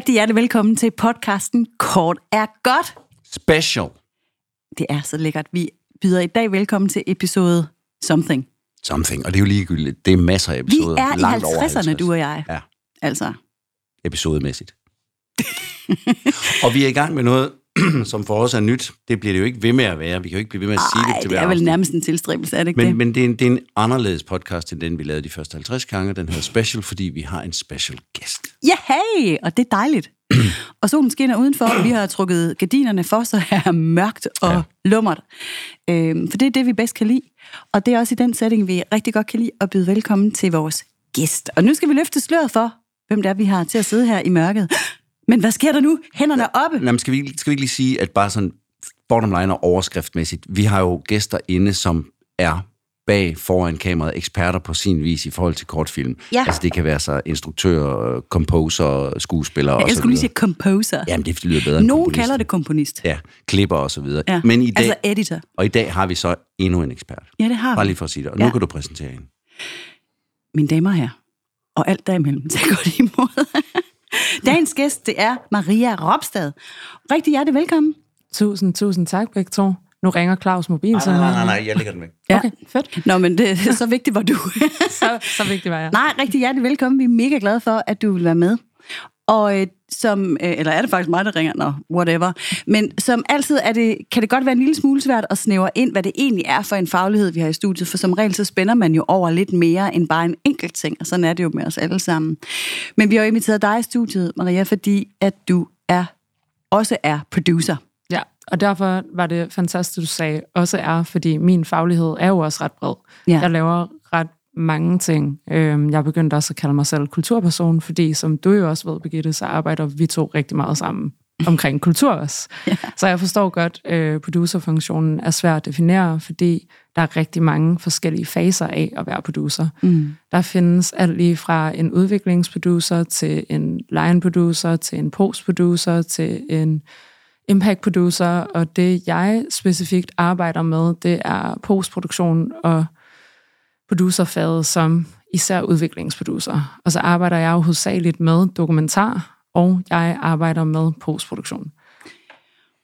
Rigtig hjertelig velkommen til podcasten Kort er godt. Special. Det er så lækkert. Vi byder i dag velkommen til episode Something. Something. Og det er jo ligegyldigt. Det er masser af Vi episoder. er i langt over 50'erne, 50. du og jeg. Ja, Altså, episodemæssigt. og vi er i gang med noget, som for os er nyt. Det bliver det jo ikke ved med at være. Vi kan jo ikke blive ved med at sige ej, det til det hver er vel nærmest en tilstræbelse, er det ikke Men, det? men det, er en, det er en anderledes podcast, end den vi lavede de første 50 gange. Den hedder Special, fordi vi har en special gæst. Ja, hey! Og det er dejligt. og solen skinner udenfor, og vi har trukket gardinerne for, så er mørkt og. Ja. lummert. Øhm, for det er det, vi bedst kan lide. Og det er også i den setting, vi rigtig godt kan lide at byde velkommen til vores gæst. Og nu skal vi løfte sløret for, hvem det er, vi har til at sidde her i mørket. Men hvad sker der nu? Hænderne oppe. Nå, men skal, vi, skal vi ikke lige sige, at bare sådan bottom line og overskriftmæssigt, vi har jo gæster inde, som er bag foran kameraet eksperter på sin vis i forhold til kortfilm. Ja. Altså det kan være så instruktører, composer, skuespillere Jeg og elsker lige sige composer. Jamen det lyder bedre Nogen kalder det komponist. Ja, klipper og så videre. Ja. Men i dag, Altså editor. og i dag har vi så endnu en ekspert. Ja, det har Bare vi. lige for at sige det. Og Ja. nu kan du præsentere hende. Mine damer her, og alt derimellem, så godt imod. Dagens gæst, det er Maria Ropstad. Rigtig hjertelig velkommen. Tusind, tusind tak begge to. Nu ringer Claus mobil. så- jeg lægger den væk. Ja. Okay, fedt. Nå, men det, så vigtigt var du. Så, så vigtigt var jeg. Nej, rigtig hjertelig velkommen. Vi er mega glade for, at du vil være med. Og øh, som, øh, eller er det faktisk mig, der ringer? Nå, whatever. Men som altid er det, kan det godt være en lille smule svært at snævre ind, hvad det egentlig er for en faglighed, vi har i studiet. For som regel, så spænder man jo over lidt mere end bare en enkelt ting. Og sådan er det jo med os alle sammen. Men vi har jo inviteret dig i studiet, Maria, fordi at du er også er producer. Ja, og derfor var det fantastisk, du sagde, også er, fordi min faglighed er jo også ret bred. Ja. Jeg laver ret mange ting. Øhm, Jeg begyndte også at kalde mig selv kulturperson, fordi som du jo også ved, Birgitte, så arbejder vi to rigtig meget sammen omkring kultur også. Ja. Så jeg forstår godt, at producerfunktionen er svær at definere, fordi der er rigtig mange forskellige faser af at være producer. Mm. Der findes alt lige fra en udviklingsproducer til en line producer til en postproducer til en impact producer, og det jeg specifikt arbejder med, det er postproduktion og producerfaget som især udviklingsproducer. Og så arbejder jeg jo hovedsageligt med dokumentar, og jeg arbejder med postproduktion.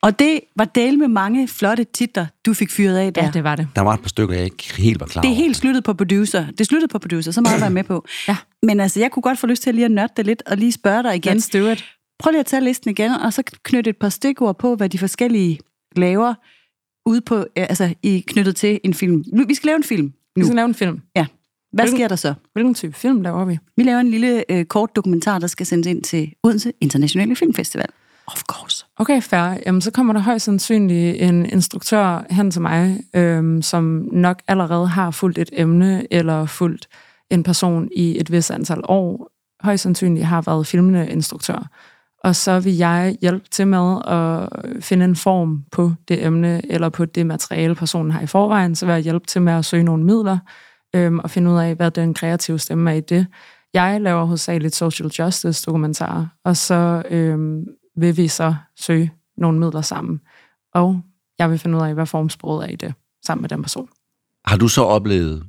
Og det var del med mange flotte titler, du fik fyret af der. Ja, det var det. Der var et par stykker, jeg ikke helt var klar Det er over. helt sluttet på producer. Det sluttede på producer, så meget var jeg med på. Ja. Men altså, jeg kunne godt få lyst til lige at nørde det lidt, og lige spørge dig igen. Let's do it. Prøv lige at tage listen igen, og så knytte et par stikord på, hvad de forskellige laver ude på, øh, altså i knyttet til en film. Vi skal lave en film Vi nu. skal lave en film. Ja. Hvad Hvilken- sker der så? Hvilken type film laver vi? Vi laver en lille øh, kort dokumentar, der skal sendes ind til Odense Internationale Filmfestival. Of course. Okay, fair. Jamen, så kommer der højst sandsynligt en instruktør hen til mig, øhm, som nok allerede har fulgt et emne, eller fulgt en person i et vis antal år. Højst sandsynligt har været filmende instruktør. Og så vil jeg hjælpe til med at finde en form på det emne, eller på det materiale, personen har i forvejen. Så vil jeg hjælpe til med at søge nogle midler, øhm, og finde ud af, hvad den kreative stemme er i det. Jeg laver hovedsageligt social justice dokumentarer, og så øhm, vil vi så søge nogle midler sammen. Og jeg vil finde ud af, hvad formsproget er i det, sammen med den person. Har du så oplevet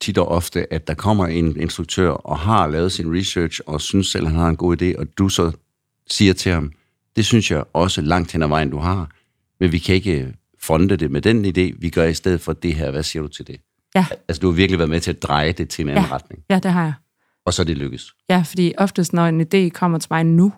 tit og ofte, at der kommer en instruktør og har lavet sin research og synes selv, han har en god idé, og du så siger til ham, det synes jeg også langt hen ad vejen, du har, men vi kan ikke fonde det med den idé, vi gør i stedet for det her. Hvad siger du til det? Ja. Altså, du har virkelig været med til at dreje det til en anden Ja. retning, Ja, det har jeg. og så er det lykkes. Ja, fordi oftest, når en idé kommer til mig nu,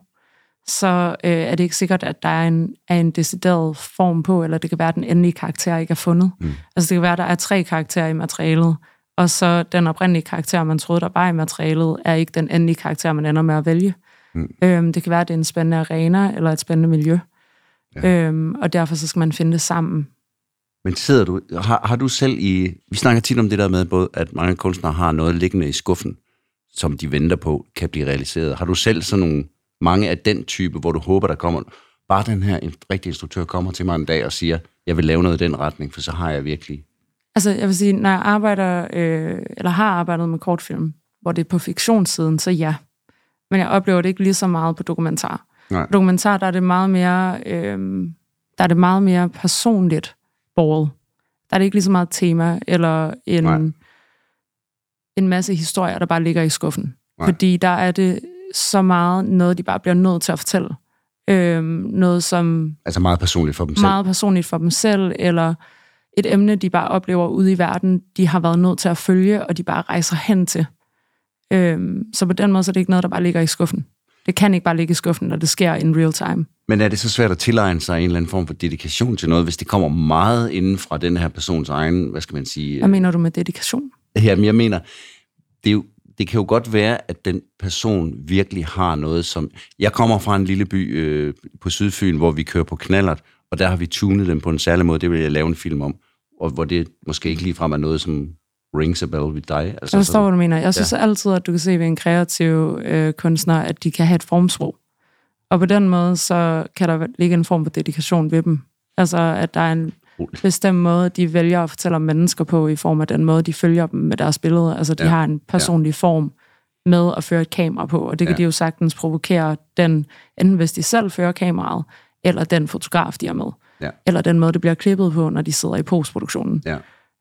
så øh, er det ikke sikkert, at der er en, er en decideret form på, eller det kan være, at den endelige karakter ikke er fundet. Mm. Altså det kan være, at der er tre karakterer i materialet, og så den oprindelige karakter, man troede, der var i materialet, er ikke den endelige karakter, man ender med at vælge. Mm. Øhm, det kan være, at det er en spændende arena, eller et spændende miljø. Ja. Øhm, og derfor så skal man finde det sammen. Men sidder du, har, har du selv i, vi snakker tit om det der med, både at mange kunstnere har noget liggende i skuffen, som de venter på, kan blive realiseret. Har du selv sådan nogle, mange af den type, hvor du håber, der kommer, bare den her en rigtig instruktør kommer til mig en dag og siger, jeg vil lave noget i den retning, for så har jeg virkelig... Altså, jeg vil sige, når jeg arbejder, øh, eller har arbejdet med kortfilm, hvor det er på fiktionssiden, så ja. Men jeg oplever det ikke lige så meget på dokumentar. Nej. På dokumentar, der er det meget mere, øh, der er det meget mere personligt båret. Der er det ikke lige så meget tema, eller en, Nej. en masse historier, der bare ligger i skuffen. Nej. Fordi der er det så meget noget, de bare bliver nødt til at fortælle. Øhm, noget, som Altså meget personligt for dem selv. meget personligt for dem selv, eller et emne, de bare oplever ude i verden, de har været nødt til at følge, og de bare rejser hen til. Øhm, så på den måde, så er det ikke noget, der bare ligger i skuffen. Det kan ikke bare ligge i skuffen, når det sker in real time. Men er det så svært at tilegne sig en eller anden form for dedikation til noget, hvis det kommer meget inden fra den her persons egen, hvad skal man sige? Hvad mener du med dedikation? Jamen, jeg mener, det, er jo, det kan jo godt være, at den person virkelig har noget, som... Jeg kommer fra en lille by øh, på Sydfyn, hvor vi kører på knallert, og der har vi tunet dem på en særlig måde. Det vil jeg lave en film om. Og hvor det måske ikke ligefrem er noget, som rings a bell ved dig. Altså, Jeg forstår, sådan- hvad du mener. Jeg synes ja. altid, at du kan se ved en kreativ øh, kunstner, at de kan have et formsprog. Og på den måde, så kan der ligge en form for dedikation ved dem. Altså, at der er en bestemt måde, de vælger at fortælle om mennesker på, i form af den måde, de følger dem med deres billeder. Altså, de Ja. har en personlig ja. form med at føre et kamera på, og det kan ja. de jo sagtens provokere den, enten hvis de selv fører kameraet, eller den fotograf, de er med. Ja. Eller den måde, det bliver klippet på, når de sidder i postproduktionen. Ja.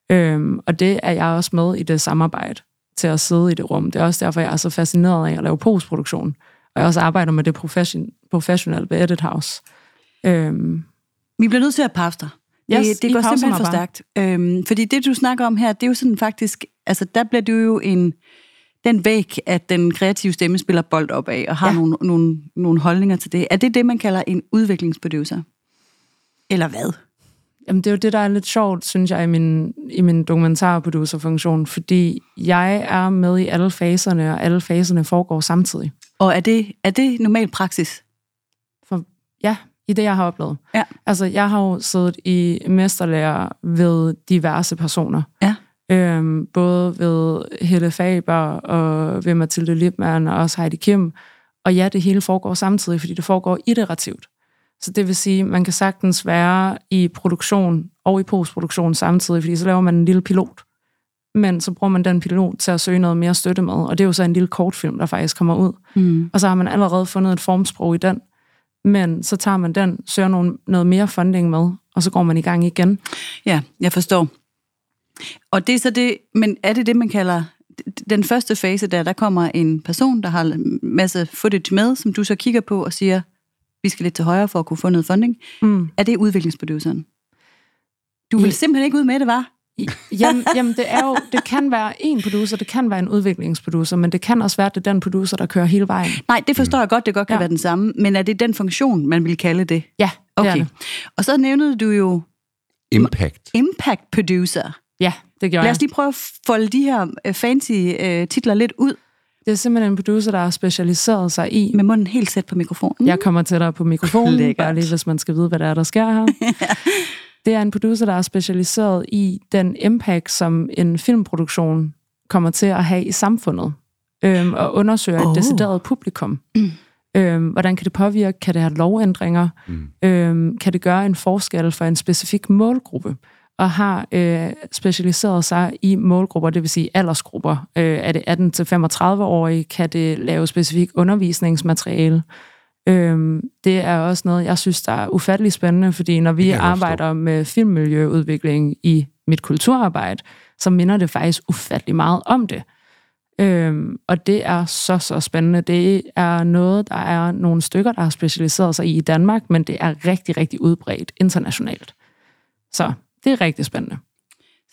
Øhm, og det er jeg også med i det samarbejde til at sidde i det rum. Det er også derfor, jeg er så fascineret af at lave postproduktion. Og jeg også arbejder med det profession, professionelt ved Edit House. Øhm, Vi bliver nødt til at pause dig. Yes, det, det går simpelthen for stærkt. Øhm, fordi det, du snakker om her, det er jo sådan faktisk... Altså, der bliver du jo en... Den væg, at den kreative stemme spiller bold op af, og har. Ja. nogle, nogle, nogle holdninger til det. Er det det, man kalder en udviklingsproducer? Eller hvad? Jamen, det er jo det, der er lidt sjovt, synes jeg, i min, i min dokumentarproducerfunktion, fordi jeg er med i alle faserne, og alle faserne foregår samtidig. Og er det, er det normal praksis? For ja, i det, jeg har oplevet. Ja. Altså, jeg har jo siddet i mesterlærer ved diverse personer. Ja. Øhm, både ved Helle Faber og ved Mathilde Lipmann og også Heidi Kim. Og ja, det hele foregår samtidig, fordi det foregår iterativt. Så det vil sige, man kan sagtens være i produktion og i postproduktion samtidig, fordi så laver man en lille pilot. Men så bruger man den pilot til at søge noget mere støtte med, og det er jo så en lille kortfilm, der faktisk kommer ud. Mm. Og så har man allerede fundet et formsprog i den. Men så tager man den, søger nogle, noget mere funding med, og så går man i gang igen. Ja, jeg forstår. Og det er så det, men er det det, man kalder den første fase der, der kommer en person, der har en masse footage med, som du så kigger på og siger, vi skal lidt til højre for at kunne få noget funding. Mm. Er det udviklingsproduceren? Du vil Ja. simpelthen ikke ud med det, var? Jamen, jamen det, er jo, det kan være en producer, det kan være en udviklingsproducer, men det kan også være, at det er den producer, der kører hele vejen. Nej, det forstår jeg godt, det godt kan ja. Være den samme, men er det den funktion, man vil kalde det? Ja, det Okay. er det. Og så nævnede du jo Impact. impact producer. Ja, det gjorde Lad jeg. os lige prøve at folde de her øh, fancy øh, titler lidt ud Det er simpelthen en producer, der har specialiseret sig i... med munden helt sæt på mikrofonen. Jeg kommer tættere på mikrofonen, Lækkert. bare lige hvis man skal vide, hvad der er, der sker her. Det er en producer, der er specialiseret i den impact, som en filmproduktion kommer til at have i samfundet. Øhm, og undersøger Oh. et decideret publikum. Mm. Øhm, hvordan kan det påvirke? Kan det have lovændringer? Mm. Øhm, kan det gøre en forskel for en specifik målgruppe? Og har øh, specialiseret sig i målgrupper, det vil sige aldersgrupper. Øh, er det 18-35-årige? Kan det lave specifik undervisningsmateriale? Øhm, det er også noget, jeg synes, der er ufattelig spændende, fordi når vi arbejder med filmmiljøudvikling i mit kulturarbejde, så minder det faktisk ufattelig meget om det. Øhm, og det er så, så spændende. Det er noget, der er nogle stykker, der har specialiseret sig i i Danmark, men det er rigtig, rigtig udbredt internationalt. Så det er rigtig spændende.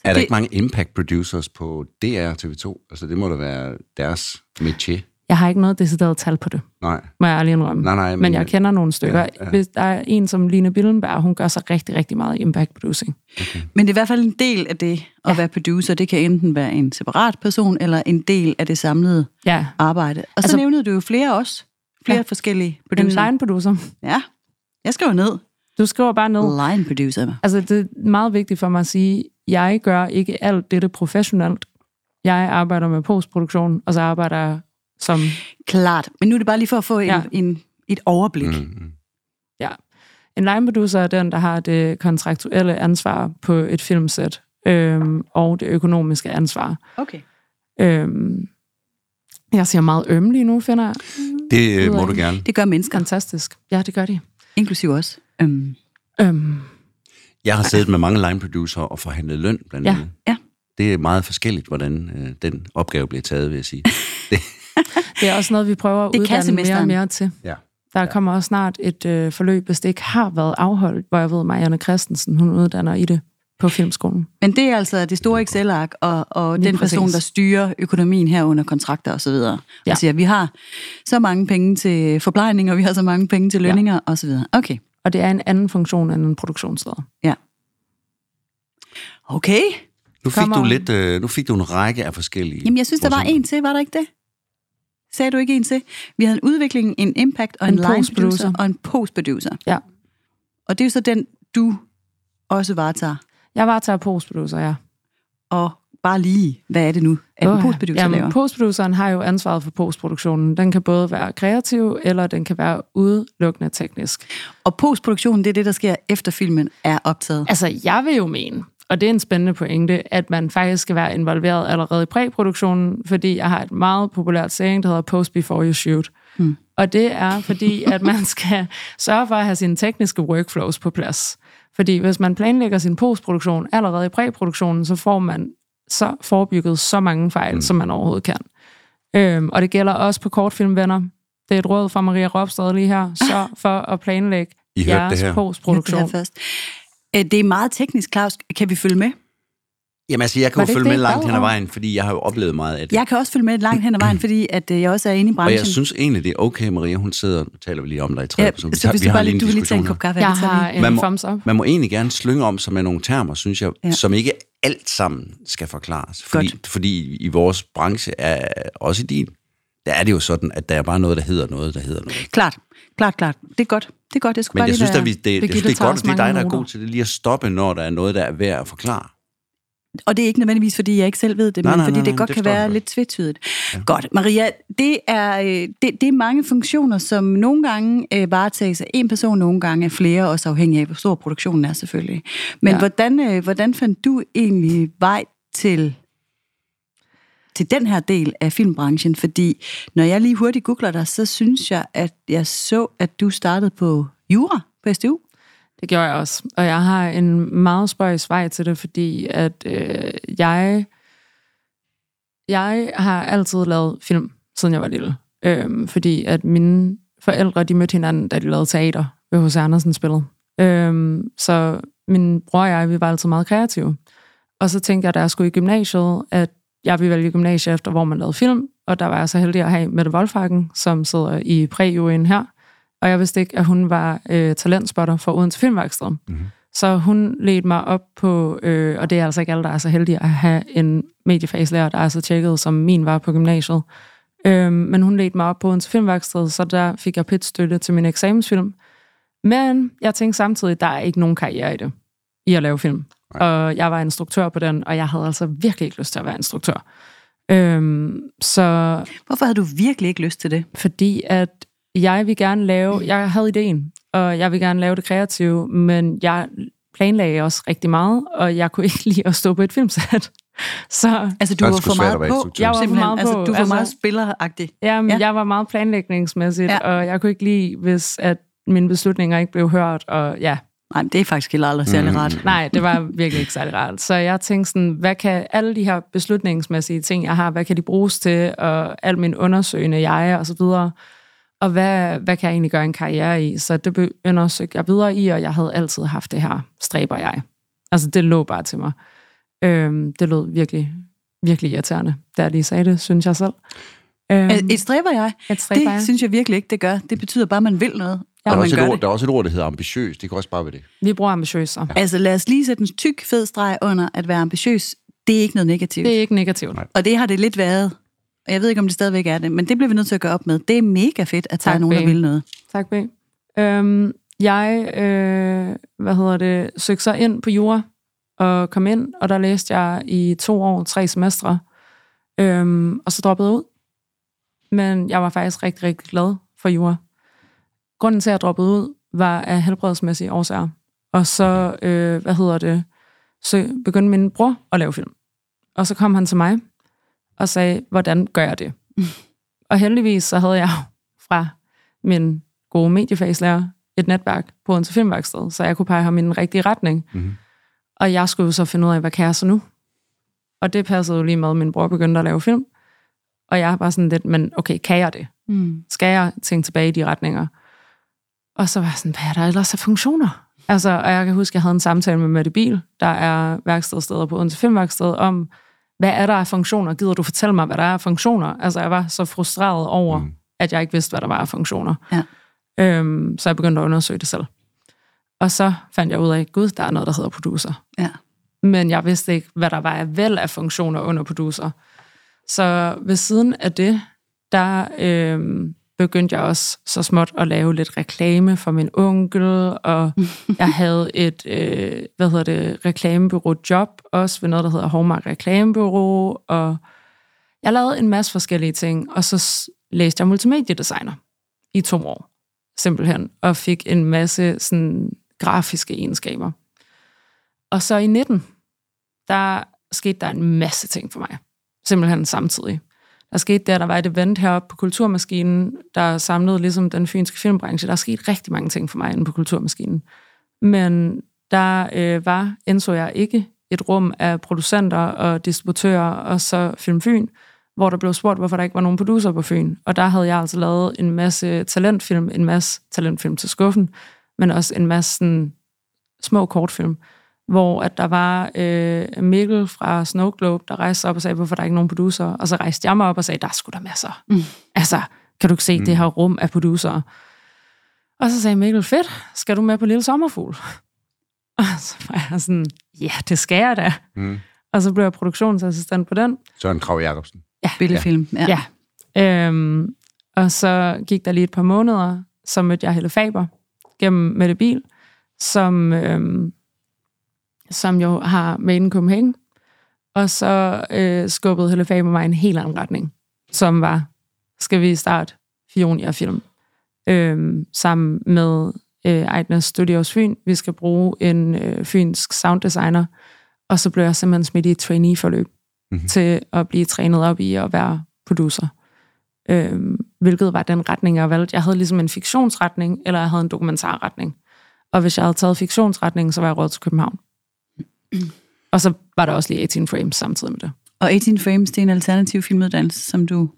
Er der det- ikke mange impact producers på DR og TV2? Altså, det må da være deres métier. Jeg har ikke noget decideret tal på det, Nej. må jeg ærlig indrømme. Nej, nej, men, men- jeg kender nogle stykker. Ja, Ja. Hvis der er en som Line Billenberg, hun gør sig rigtig, rigtig meget i impact producing. Men det er i hvert fald en del af det at ja. Være producer. Det kan enten være en separat person, eller en del af det samlede Ja, arbejde. Og så altså, nævnede du jo flere også. Flere ja. Forskellige en producer. line producer. Ja, jeg skriver ned. Du skriver bare ned. Line producer. Altså, det er meget vigtigt for mig at sige, jeg gør ikke alt dette professionelt. Jeg arbejder med postproduktion, og så arbejder jeg som Klart. Men nu er det bare lige for at få en, ja. Ja. en, et overblik. Mm. Mm, mm. En line producer er den, der har det kontraktuelle ansvar på et filmsæt, øhm, og det økonomiske ansvar. Okay. Øhm, jeg siger meget øm lige nu, finder jeg. Det øh, må du gerne. Det gør mennesker, Fantastisk. Ja, det gør de. inklusiv os. Um, Øhm, Jeg har siddet med mange line producer og forhandlet løn, blandt Ja, andet. ja. Det er meget forskelligt, hvordan øh, den opgave bliver taget, vil jeg sige. Det, Det er også noget, vi prøver at Det uddanne mere og mere til. Ja. Der kommer også snart et øh, forløb, hvis det ikke har været afholdt, hvor jeg ved, Marianne Christensen, hun uddanner i det på Filmskolen. Men det er altså det store Excel-ark, og, og Lige den person, præcis. der styrer økonomien her under kontrakter osv. Ja. Ja. Og siger, vi har så mange penge til forplejning, og vi har så mange penge til lønninger ja. osv. Okay. Og det er en anden funktion end en produktionsleder. Ja. Okay. Nu fik, Kommer- du lidt, øh, nu fik du en række af forskellige... Jamen, jeg synes, der var en til, var der ikke det? Sagde du ikke en til? Vi havde en udvikling, en impact og en, En line producer og en postproducer. Ja. Og det er jo så den, du også varetager. Jeg var til postproducer, ja. Og bare lige, hvad er det nu, at en Åh, postproducer Jamen, laver? postproduceren har jo ansvaret for postproduktionen. Den kan både være kreativ, eller den kan være udelukkende teknisk. Og postproduktionen, det er det, der sker efter filmen er optaget. Altså, jeg vil jo mene, og det er en spændende pointe, at man faktisk skal være involveret allerede i præproduktionen, fordi jeg har et meget populært saying, der hedder post before you shoot. Hmm. Og det er fordi, at man skal sørge for at have sine tekniske workflows på plads. Fordi hvis man planlægger sin postproduktion allerede i præproduktionen, så får man så forebygget så mange fejl, mm. som man overhovedet kan. Øhm, og det gælder også på kortfilmvenner. Det er et råd fra Maria Ropstad lige her. Sørg for at planlægge I jeres postproduktion. Det her først. Øh, Det er meget teknisk, Claus. Kan vi følge med? Jamen altså, jeg kan jo følge med langt hen ad vejen, fordi jeg har jo oplevet meget af det. Jeg kan også følge med langt hen ad vejen, fordi at øh, jeg også er inde i Og branchen. jeg synes egentlig, det er okay, Maria, hun sidder, nu taler vi lige om dig i tredje ja, person. Vi så tager- hvis vi du har bare lige du vil lige tage en kop kaffe. Jeg har en Man må- thumbs up. Man må egentlig gerne slynge om sig med nogle termer, synes jeg, Ja. som ikke alt sammen skal forklares. Fordi, Godt. fordi i vores branche, er, også i din, der er det jo sådan, at der er bare noget, der hedder noget, der hedder noget. Klart, klart, klart. Det er godt. Det er godt, jeg skulle Men bare jeg lige synes, være... at vi, det, jeg synes, det er godt, at det er dig, der er god til det, lige at stoppe, når der er noget, der er værd at forklare. Og det er ikke nødvendigvis, fordi jeg ikke selv ved det, Nej, men nej, fordi nej, det nej, godt det kan være lidt tvetydigt. Ja. Godt. Maria, det er, øh, det, det er mange funktioner, som nogle gange øh, varetages af en person, nogle gange af flere, også afhængig af, hvor stor produktionen er selvfølgelig. Men. Ja. hvordan, øh, hvordan fandt du egentlig vej til, til den her del af filmbranchen? Fordi når jeg lige hurtigt googler dig, så synes jeg, at jeg så, at du startede på jura på SDU. Det gjorde jeg også. Og jeg har en meget spøjs vej til det, fordi at øh, jeg, jeg har altid lavet film, siden jeg var lille. Øhm, fordi at mine forældre, de mødte hinanden, da de lavede teater ved H.C. Andersen spillet. Øhm, så min bror og jeg, vi var altid meget kreative. Og så tænkte jeg, da jeg skulle i gymnasiet, at jeg ville vælge gymnasiet efter, hvor man lavede film. Og der var jeg så heldig at have Mette Wolfhagen, som sidder i præjuryen her. Og jeg vidste ikke, at hun var øh, talentspotter for Odense Filmværksted. Mm-hmm. Så hun ledte mig op på, øh, og det er altså ikke alle, der er så heldige at have en mediefagslærer, der er så tjekket, som min var på gymnasiet. Øh, men hun ledte mig op på Odense Filmværksted, så der fik jeg pitstøtte til min eksamensfilm. Men jeg tænkte samtidig, der er ikke nogen karriere i det, i at lave film. Nej. Og jeg var instruktør på den, og jeg havde altså virkelig ikke lyst til at være instruktør. Øhm, så Hvorfor havde du virkelig ikke lyst til det? fordi at jeg vil gerne lave, jeg havde ideen, og jeg vil gerne lave det kreative, men jeg planlagde også rigtig meget, og jeg kunne ikke lide at stå på et filmsæt. Så Altså, du Så det var for meget på. Jeg var for meget altså, på. du var Altså- meget spilleragtig. jamen, Ja. jeg var meget planlægningsmæssigt, Ja. og jeg kunne ikke lide, hvis at mine beslutninger ikke blev hørt, og ja, Nej, det er faktisk heller aldrig særlig Mm. rart. Nej, det var virkelig ikke særlig rart. Så jeg tænkte sådan, hvad kan alle de her beslutningsmæssige ting, jeg har, hvad kan de bruges til, og al min undersøgende jeg og så videre, og hvad, hvad kan jeg egentlig gøre en karriere i? Så det undersøgte jeg videre i, og jeg havde altid haft det her, stræber jeg. Altså, det lå bare til mig. Øhm, det lød virkelig, virkelig irriterende, da jeg lige sagde det, synes jeg selv. Øhm, Et, stræber jeg? et stræber jeg. Det synes jeg virkelig ikke, det gør. Det betyder bare, at man vil noget. Der og er, man også gør et ord, det. der er også et ord, der hedder ambitiøs. Det kan også bare være det. Vi bruger ambitiøser. Altså lad os lige sætte en tyk, fed streg under at være ambitiøs. Det er ikke noget negativt. Det er ikke negativt. Nej. Og det har det lidt været. Og jeg ved ikke, om det stadigvæk er det, men det bliver vi nødt til at gøre op med. Det er mega fedt, at der Tak, er nogen, der B. vil noget. Tak, B. Øhm, jeg, øh, hvad hedder det, søgte så ind på jura og kom ind, og der læste jeg i to år, tre semestre, øhm, og så droppede jeg ud. Men jeg var faktisk rigtig, rigtig glad for jura. Grunden til, at jeg droppede ud, var af helbredsmæssige årsager. Og så, øh, hvad hedder det, så begyndte min bror at lave film. Og så kom han til mig og sagde, hvordan gør jeg det? og heldigvis så havde jeg fra min gode mediefagslærer et netværk på Odense Filmværksted, så jeg kunne pege ham i den rigtige retning. Mhm. Og jeg skulle jo så finde ud af, hvad kan jeg så nu? Og det passede jo lige med, at min bror begyndte at lave film. Og jeg bare sådan lidt, men okay, kan jeg det? Mm. Skal jeg tænke tilbage i de retninger? Og så var jeg sådan, hvad er der ellers af funktioner? Altså, og jeg kan huske, at jeg havde en samtale med Mette Bil, der er værkstedsteder på Odense Filmværksted, om, hvad er der af funktioner? Gider du fortælle mig, hvad der er af funktioner? Altså, jeg var så frustreret over, mm. at jeg ikke vidste, hvad der var af funktioner. Ja. Øhm, så jeg begyndte at undersøge det selv. Og så fandt jeg ud af, gud, der er noget, der hedder producer. Ja. Men jeg vidste ikke, hvad der var af vel af funktioner under producer. Så ved siden af det, der øhm, begyndte jeg også så småt at lave lidt reklame for min onkel, og jeg havde et, øh, hvad hedder det, reklamebureau job, også ved noget, der hedder Hallmark Reklamebureau, og jeg lavede en masse forskellige ting, og så læste jeg multimediedesigner i to år, simpelthen, og fik en masse sådan, grafiske egenskaber. Og så i 19, der skete der en masse ting for mig, simpelthen samtidig. Der skete det, der var et event heroppe på Kulturmaskinen, der samlede ligesom den fynske filmbranche. Der er sket rigtig mange ting for mig inde på Kulturmaskinen. Men der øh, var, indså jeg ikke, et rum af producenter og distributører, og så Film Fyn, hvor der blev spurgt, hvorfor der ikke var nogen producer på Fyn. Og der havde jeg altså lavet en masse talentfilm, en masse talentfilm til skuffen, men også en masse sådan, små kortfilm, hvor at der var øh, Mikkel fra Snow Globe, der rejste sig op og sagde, hvorfor der er ikke nogen producer. Og så rejste jeg mig op og sagde, der er sgu da masser. Mm. Altså, kan du ikke se mm. det her rum af producer? Og så sagde Mikkel, fedt, skal du med på Lille Sommerfugl? Og så var jeg sådan, ja, det skal jeg da. Mm. Og så blev jeg produktionsassistent på den. Søren Krav Jacobsen. Billedfilm. Ja. ja. Ja. Øhm, og så gik der lige et par måneder, så mødte jeg Helle Faber gennem Mette Bil, som, øhm, som jo har Made in Copenhagen. Og så øh, skubbede Helle Faber mig i en helt anden retning, som var, skal vi starte Fionia Film, øhm, sammen med øh, Ejtnes Studios Fyn. Vi skal bruge en øh, fynsk sounddesigner, og så blev jeg simpelthen smidt i et trainee-forløb mm-hmm. til at blive trænet op i at være producer. Øhm, hvilket var den retning, jeg valgte. Jeg havde ligesom en fiktionsretning, eller jeg havde en dokumentarretning. Og hvis jeg havde taget fiktionsretningen, så var jeg råd til København. Og så var der også lige 18 frames samtidig med det. Og 18 Frames, det er en alternativ filmuddannelse, som du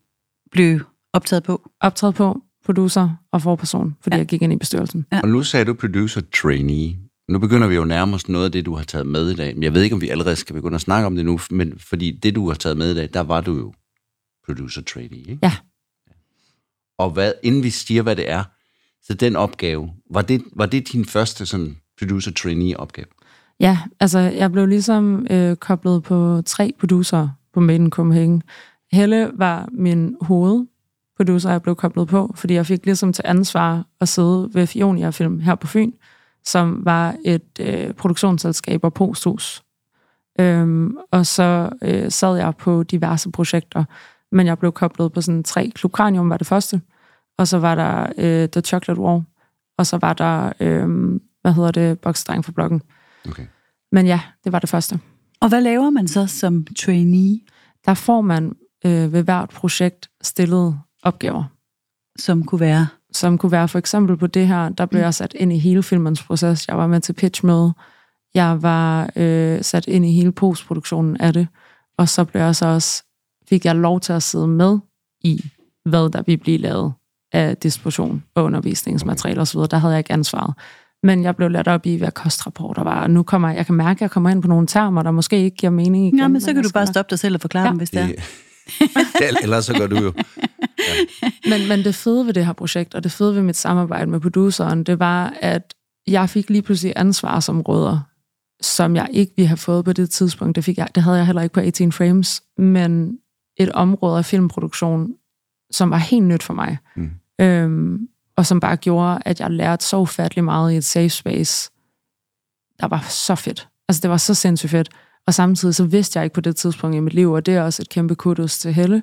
blev optaget på. Optræde på, producer og forperson, fordi Ja. jeg gik ind i bestyrelsen. Ja. Og nu sagde du producer trainee. Nu begynder vi jo nærmere os noget af det, du har taget med i dag. Men jeg ved ikke, om vi allerede skal begynde at snakke om det nu, men fordi det, du har taget med i dag, der var du jo producer trainee, ikke? Ja. Og hvad, inden vi siger, hvad det er, så den opgave, var det, var det din første sådan producer trainee opgave? Ja, altså jeg blev ligesom øh, koblet på tre producer på Made in Copenhagen. Helle var min hovedproducer, jeg blev koblet på, fordi jeg fik ligesom til ansvar at sidde ved Fionia Film her på Fyn, som var et øh, produktionsselskab og posthus. Øhm, og så øh, sad jeg på diverse projekter, men jeg blev koblet på sådan tre. Klubkranium var det første, og så var der øh, The Chocolate War, og så var der, øh, hvad hedder det, Boksdreng for blokken. Okay. Men ja, det var det første. Og hvad laver man så som trainee, Der får man øh, ved hvert projekt stillet opgaver, som kunne være... som kunne være for eksempel på det her, der blev jeg sat ind i hele filmens proces. Jeg var med til pitchmøde. Jeg var øh, sat ind i hele postproduktionen af det. Og så blev jeg så også, fik jeg lov til at sidde med i, hvad der ville blive lavet af distribution og undervisningsmateriale osv. Der havde jeg ikke ansvaret. Men jeg blev lært op i, hvad kostrapporter var. Og nu kommer jeg, jeg kan mærke, at jeg kommer ind på nogle termer, der måske ikke giver mening igen. Ja, men så kan du bare stoppe dig selv og forklare Ja. ja. dem, hvis det er. Det, ellers så gør du jo. Men, men det fede ved det her projekt, og det fede ved mit samarbejde med produceren, det var, at jeg fik lige pludselig ansvarsområder, som jeg ikke ville have fået på det tidspunkt. Det, fik jeg, det havde jeg heller ikke på 18 Frames, men et område af filmproduktion, som var helt nyt for mig. Mm. Øhm, og som bare gjorde, at jeg lærte så ufattelig meget i et safe space, der var så fedt. Altså, det var så sindssygt fedt. Og samtidig så vidste jeg ikke på det tidspunkt i mit liv, og det er også et kæmpe kudos til Helle,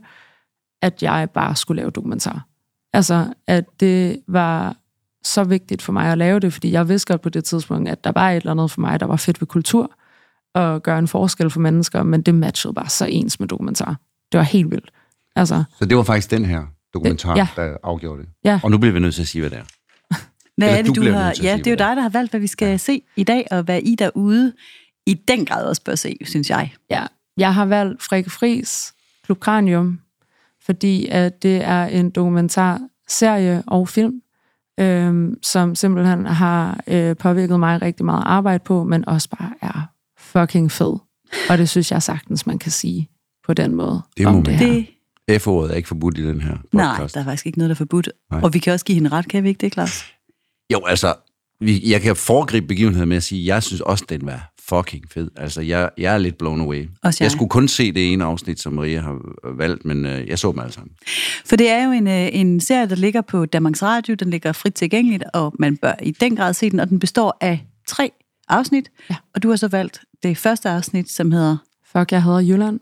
at jeg bare skulle lave dokumentar. Altså, at det var så vigtigt for mig at lave det, fordi jeg vidste godt på det tidspunkt, at der var et eller andet for mig, der var fedt ved kultur, og gøre en forskel for mennesker, men det matchede bare så ens med dokumentar. Det var helt vildt. Altså, Så det var faktisk den her dokumentar, Ja. der afgjorde det. Ja. Og nu bliver vi nødt til at sige, hvad det er. Hvad Eller er du det, du bliver har... Ja, det er jo dig, der har valgt, hvad vi skal ja. se i dag, og hvad I derude i den grad også bør se, synes jeg. ja, jeg har valgt Frikke Fris, Klub Kranium, fordi at det er en dokumentar serie og film, øhm, som simpelthen har øh, påvirket mig rigtig meget arbejde på, men også bare er fucking fed. Og det synes jeg sagtens, man kan sige på den måde. Det må om man. det her. Det, F-ordet er ikke forbudt i den her nej, podcast. der er faktisk ikke noget, der er forbudt. Nej. Og vi kan også give hende ret, kan vi ikke det, Claus? Jo, altså, vi, jeg kan foregribe begivenheden med at sige, at jeg synes også, den var fucking fed. Altså, jeg, jeg er lidt blown away. Også jeg. jeg skulle kun se det ene afsnit, som Maria har valgt, men øh, jeg så dem alle sammen. For det er jo en, øh, en serie, der ligger på Danmarks Radio. Den ligger frit tilgængeligt, og man bør i den grad se den. Og den består af tre afsnit. Ja. Og du har så valgt det første afsnit, som hedder Fuck, jeg hedder Jylland.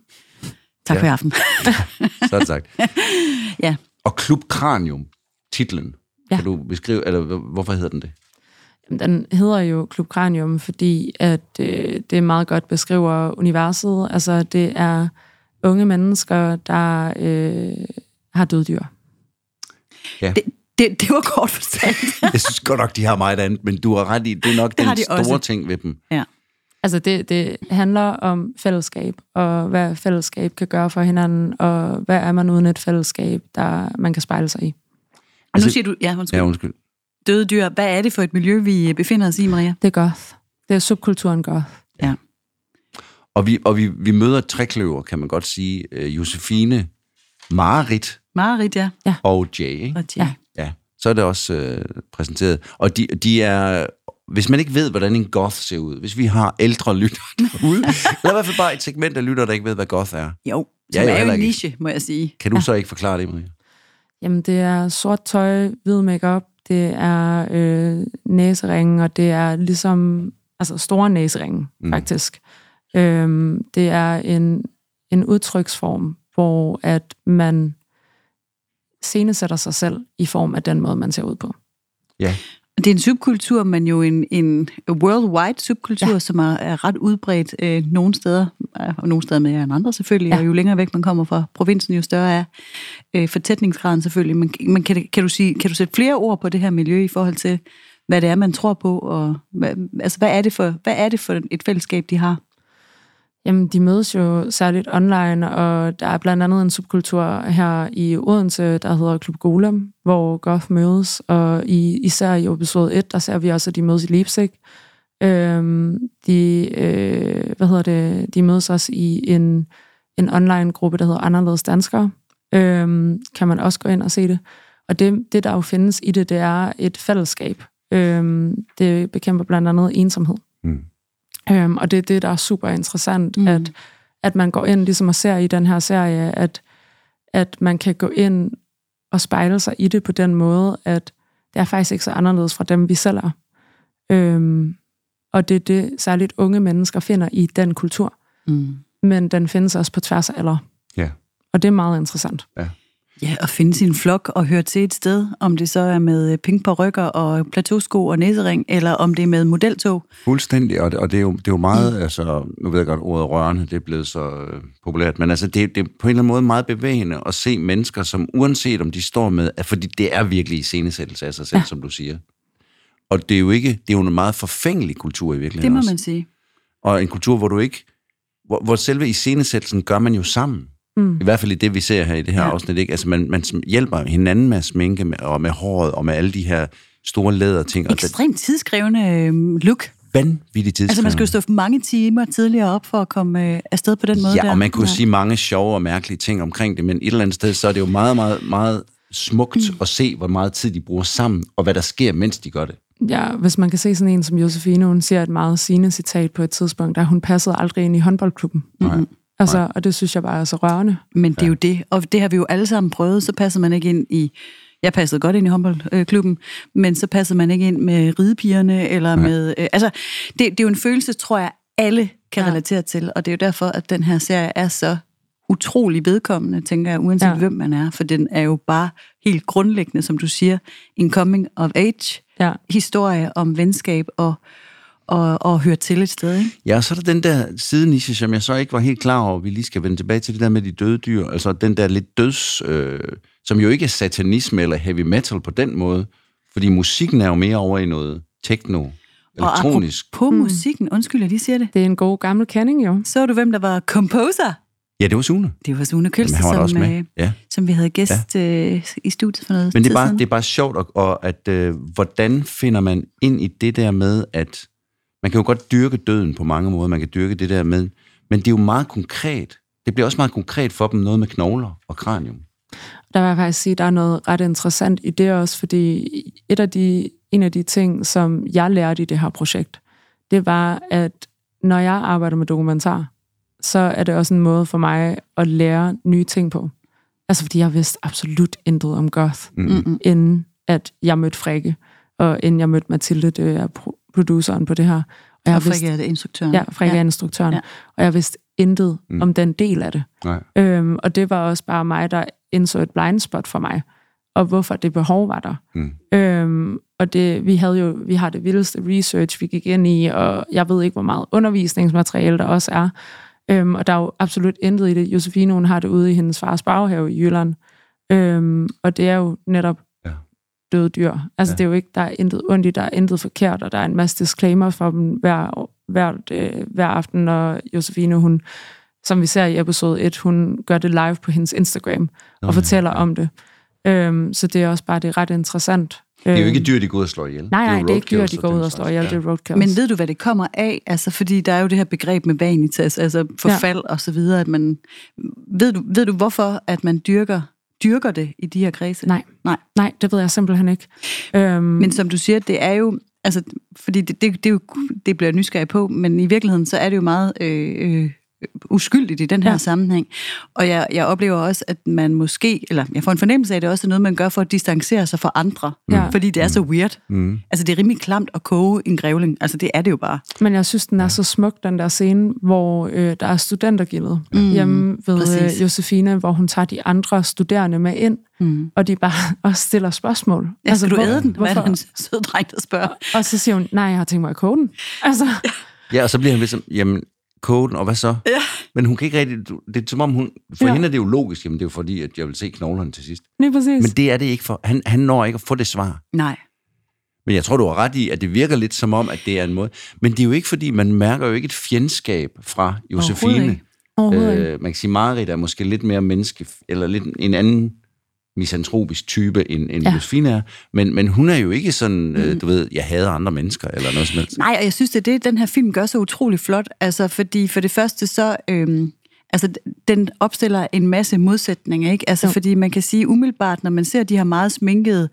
Tak Ja. for i aften. Så det sagt. ja. Og Klub Kranium, titlen. Ja. Kan du beskrive, eller hvor- hvorfor hedder den det? Den hedder jo Klub Cranium, fordi at øh, det meget godt beskriver universet. Altså, det er unge mennesker, der øh, har døddyr. Ja. Det, det, det var kort fortalt. Jeg synes godt nok, de har meget andet, men du har ret i, det er nok Det den de store også. ting ved dem. ja. Altså, det, det handler om fællesskab, og hvad fællesskab kan gøre for hinanden, og hvad er man uden et fællesskab, der man kan spejle sig i. Og nu Altså- siger du, ja, undskyld. Ja, undskyld. Døde dyr. Hvad er det for et miljø, vi befinder os i, Maria? Det er goth. Det er subkulturen goth. Ja. Og vi, og vi, vi møder et trækløver, kan man godt sige. Øh, Josefine, Marit Marit, ja. og Jay. Ikke? Og Jay. Ja. Ja, så er det også øh, præsenteret. Og de, de er... Hvis man ikke ved, hvordan en goth ser ud, hvis vi har ældre lyttere derude, eller i hvert fald bare et segment af lyttere, der ikke ved, hvad goth er, Jo, Ja, som er jo en ikke. niche, må jeg sige. kan du så ikke forklare det, Maria? Jamen, det er sort tøj, hvid makeup, det er øh, næseringe, og det er ligesom altså store næseringe, Mm. mm. faktisk. Øhm, det er en, en udtryksform, hvor at man scenesætter sig selv i form af den måde, man ser ud på. Ja, Det er en subkultur, men jo en, en worldwide subkultur, ja. Som er, er ret udbredt øh, nogle steder, øh, og nogle steder mere end andre selvfølgelig, ja. Og jo længere væk man kommer fra provinsen, jo større er øh, fortætningsgraden selvfølgelig. Men, men kan, kan, du sige, kan du sætte flere ord på det her miljø i forhold til, hvad det er, man tror på, og hvad, altså, hvad, er det for, hvad er det for et fællesskab, de har? Jamen, de mødes jo særligt online, og der er blandt andet en subkultur her i Odense, der hedder Klub Golem, hvor goth mødes, og i, især i episode 1, der ser vi også, at de mødes i Leipzig. Øhm, de, øh, hvad hedder det, de mødes også i en, en online-gruppe, der hedder Anderledes Danskere. Øhm, kan man også gå ind og se det. Og det, det, der jo findes i det, det er et fællesskab. Øhm, det bekæmper blandt andet ensomhed. Mm. Øhm, og det er det, der er super interessant, Mm. at, at man går ind, ligesom og ser i den her serie, at, at man kan gå ind og spejle sig i det på den måde, at det er faktisk ikke så anderledes fra dem, vi selv er. Øhm, og det er det, særligt unge mennesker finder i den kultur. Mm. Men den findes også på tværs af alder. ja. Og det er meget interessant. Ja, at finde sin flok og høre til et sted, om det så er med pink på rykker og plateausko og næsering, eller om det er med modeltog. Fuldstændig, og det, og det, er, jo, det er jo meget, mm. altså, nu ved jeg godt, ordet rørende, det er blevet så øh, populært, men altså, det, det er på en eller anden måde meget bevægende at se mennesker, som uanset om de står med, at, fordi det er virkelig iscenesættelse af sig selv, ja. Ja. som du siger. Og det er jo ikke, det er jo en meget forfængelig kultur i Det virkeligheden må også. man sige. Og en kultur, hvor du ikke, hvor, hvor selve iscenesættelsen gør man jo sammen. Mm. I hvert fald i det, vi ser her i det her Ja. afsnit. Ikke? Altså, man, man hjælper hinanden med at sminke med, og med håret og med alle de her store læderting. Ekstremt tidskrævende øh, look. vanvittigt tidskrævende. Altså, man skal jo stå mange timer tidligere op for at komme øh, afsted på den måde Ja, der. og man kunne Ja. sige mange sjove og mærkelige ting omkring det, men et eller andet sted, så er det jo meget, meget, meget smukt mm. at se, hvor meget tid de bruger sammen, og hvad der sker, mens de gør det. Ja, hvis man kan se sådan en som Josefine, hun siger et meget sigende citat på et tidspunkt, der hun passede aldrig ind i håndboldklubben. Nej. Altså, og det synes jeg bare er så rørende. Men det er jo det, og det har vi jo alle sammen prøvet, så passer man ikke ind i... Jeg passede godt ind i håndboldklubben, men så passer man ikke ind med ridepigerne, eller Nej. med... Øh, altså, det, det er jo en følelse, tror jeg, alle kan Ja. relatere til, og det er jo derfor, at den her serie er så utrolig vedkommende, tænker jeg, uanset ja. Ja. hvem man er, for den er jo bare helt grundlæggende, som du siger, en coming of age Ja. historie om venskab og, og, og høre til et sted, ikke? Ja, og så er der den der sideniche, som jeg så ikke var helt klar over, vi lige skal vende tilbage til det der med de døde dyr, altså den der lidt døds, øh, som jo ikke er satanisme eller heavy metal på den måde, fordi musikken er jo mere over i noget techno, elektronisk. Og på mm. musikken, undskyld, jeg lige siger det, Det er en god gammel kending, jo. så du, hvem der var composer? Ja, det var Sune. Det var Sune Jamen, Kølster, var som, med. øh, Ja. som vi havde gæst ja. øh, i studiet for noget Men det er bare, det er bare sjovt, og, og at øh, hvordan finder man ind i det der med, at man kan jo godt dyrke døden på mange måder, man kan dyrke det der med, men det er jo meget konkret. Det bliver også meget konkret for dem, noget med knogler og kranium. Der vil jeg faktisk sige, at der er noget ret interessant i det også, fordi et af de, en af de ting, som jeg lærte i det her projekt, det var, at når jeg arbejder med dokumentar, så er det også en måde for mig at lære nye ting på. Altså fordi jeg vidste absolut intet om goth, Mm-mm. inden at jeg mødte Frikke, og inden jeg mødte Mathilde, det er produceren på det her. Og jeg Og vidste, Frikke er det instruktøren. ja, Frikke er instruktøren, Ja. og jeg vidste intet Mm. om den del af det. Nej. Øhm, og det var også bare mig, der indså et blind spot for mig, og hvorfor det behov var der. Mm. Øhm, og det, vi havde jo, vi har det vildeste research, vi gik ind i, og jeg ved ikke, hvor meget undervisningsmateriale der også er. Øhm, og der er jo absolut intet i det. Josefine, hun har det ude i hendes fars baghave i Jylland. Øhm, og det er jo netop. Døde dyr. Altså, Ja. ja. det er jo ikke, der er intet ondt i, der er intet forkert, og der er en masse disclaimer for dem hver, hver, øh, hver aften, og Josefine, hun, som vi ser i episode 1, hun gør det live på hendes Instagram, og ja. fortæller om det. Øhm, så det er også bare, det er ret interessant. Det er jo Øhm, ikke dyr, de går ud og slår ihjel. Nej, nej, jo det er ikke dyr, de går ud og slår ihjel, Ja. det er roadkills. Men ved du, hvad det kommer af? Altså, fordi der er jo det her begreb med vanitas, altså forfald ja. og så videre, at man... Ved du, ved du, hvorfor at man dyrker, dyrker det i de her kredse? Nej. Nej. Nej, det ved jeg simpelthen ikke. Øhm, Men som du siger, det er jo... Altså, fordi det, det, det, er jo, det bliver jeg nysgerrig på, men i virkeligheden, så er det jo meget øh, øh, uskyldigt i den her ja. Sammenhæng. Og jeg, jeg oplever også, at man måske, eller jeg får en fornemmelse af, at det også er noget, man gør for at distancere sig fra andre. Ja. Fordi det er så weird. Mm. Altså, det er rimelig klamt at koge en grævling. Altså, det er det jo bare. Men jeg synes, den er så smuk, den der scene, hvor øh, der er studentergildet mm, hjemme ved præcis. øh, Josefine, hvor hun tager de andre studerende med ind, Mm. og de bare også stiller spørgsmål. Ja, skal du hvor- æde den? Hvad er Hvorfor? det, en sød dreng, der spørger? Og så siger hun, nej, jeg har tænkt mig at koge den. Altså, Ja, og så bliver han ligesom, jamen, koden, og hvad så? Ja. Men hun kan ikke rigtig, det er som om hun, for ja. Hende er det jo logisk, jamen det er jo fordi, at jeg vil se knoglerne til sidst. lige præcis. Men det er det ikke for, han, han når ikke at få det svar. Nej. Men jeg tror, du har ret i, at det virker lidt som om, at det er en måde. Men det er jo ikke, fordi man mærker jo ikke et fjendskab fra Overhovedet Josefine. ikke. Overhovedet ikke. Øh, man kan sige, Marit er måske lidt mere menneske, eller lidt en anden misantropisk type, end, end ja. Josefine er. Men, men hun er jo ikke sådan, øh, du ved, jeg hader andre mennesker, eller noget som helst. Nej, og jeg synes, det er det, den her film gør så utrolig flot. Altså, fordi for det første så... Øhm, altså, den opstiller en masse modsætninger, ikke? Altså, Jo. fordi man kan sige umiddelbart, når man ser de her meget sminkede,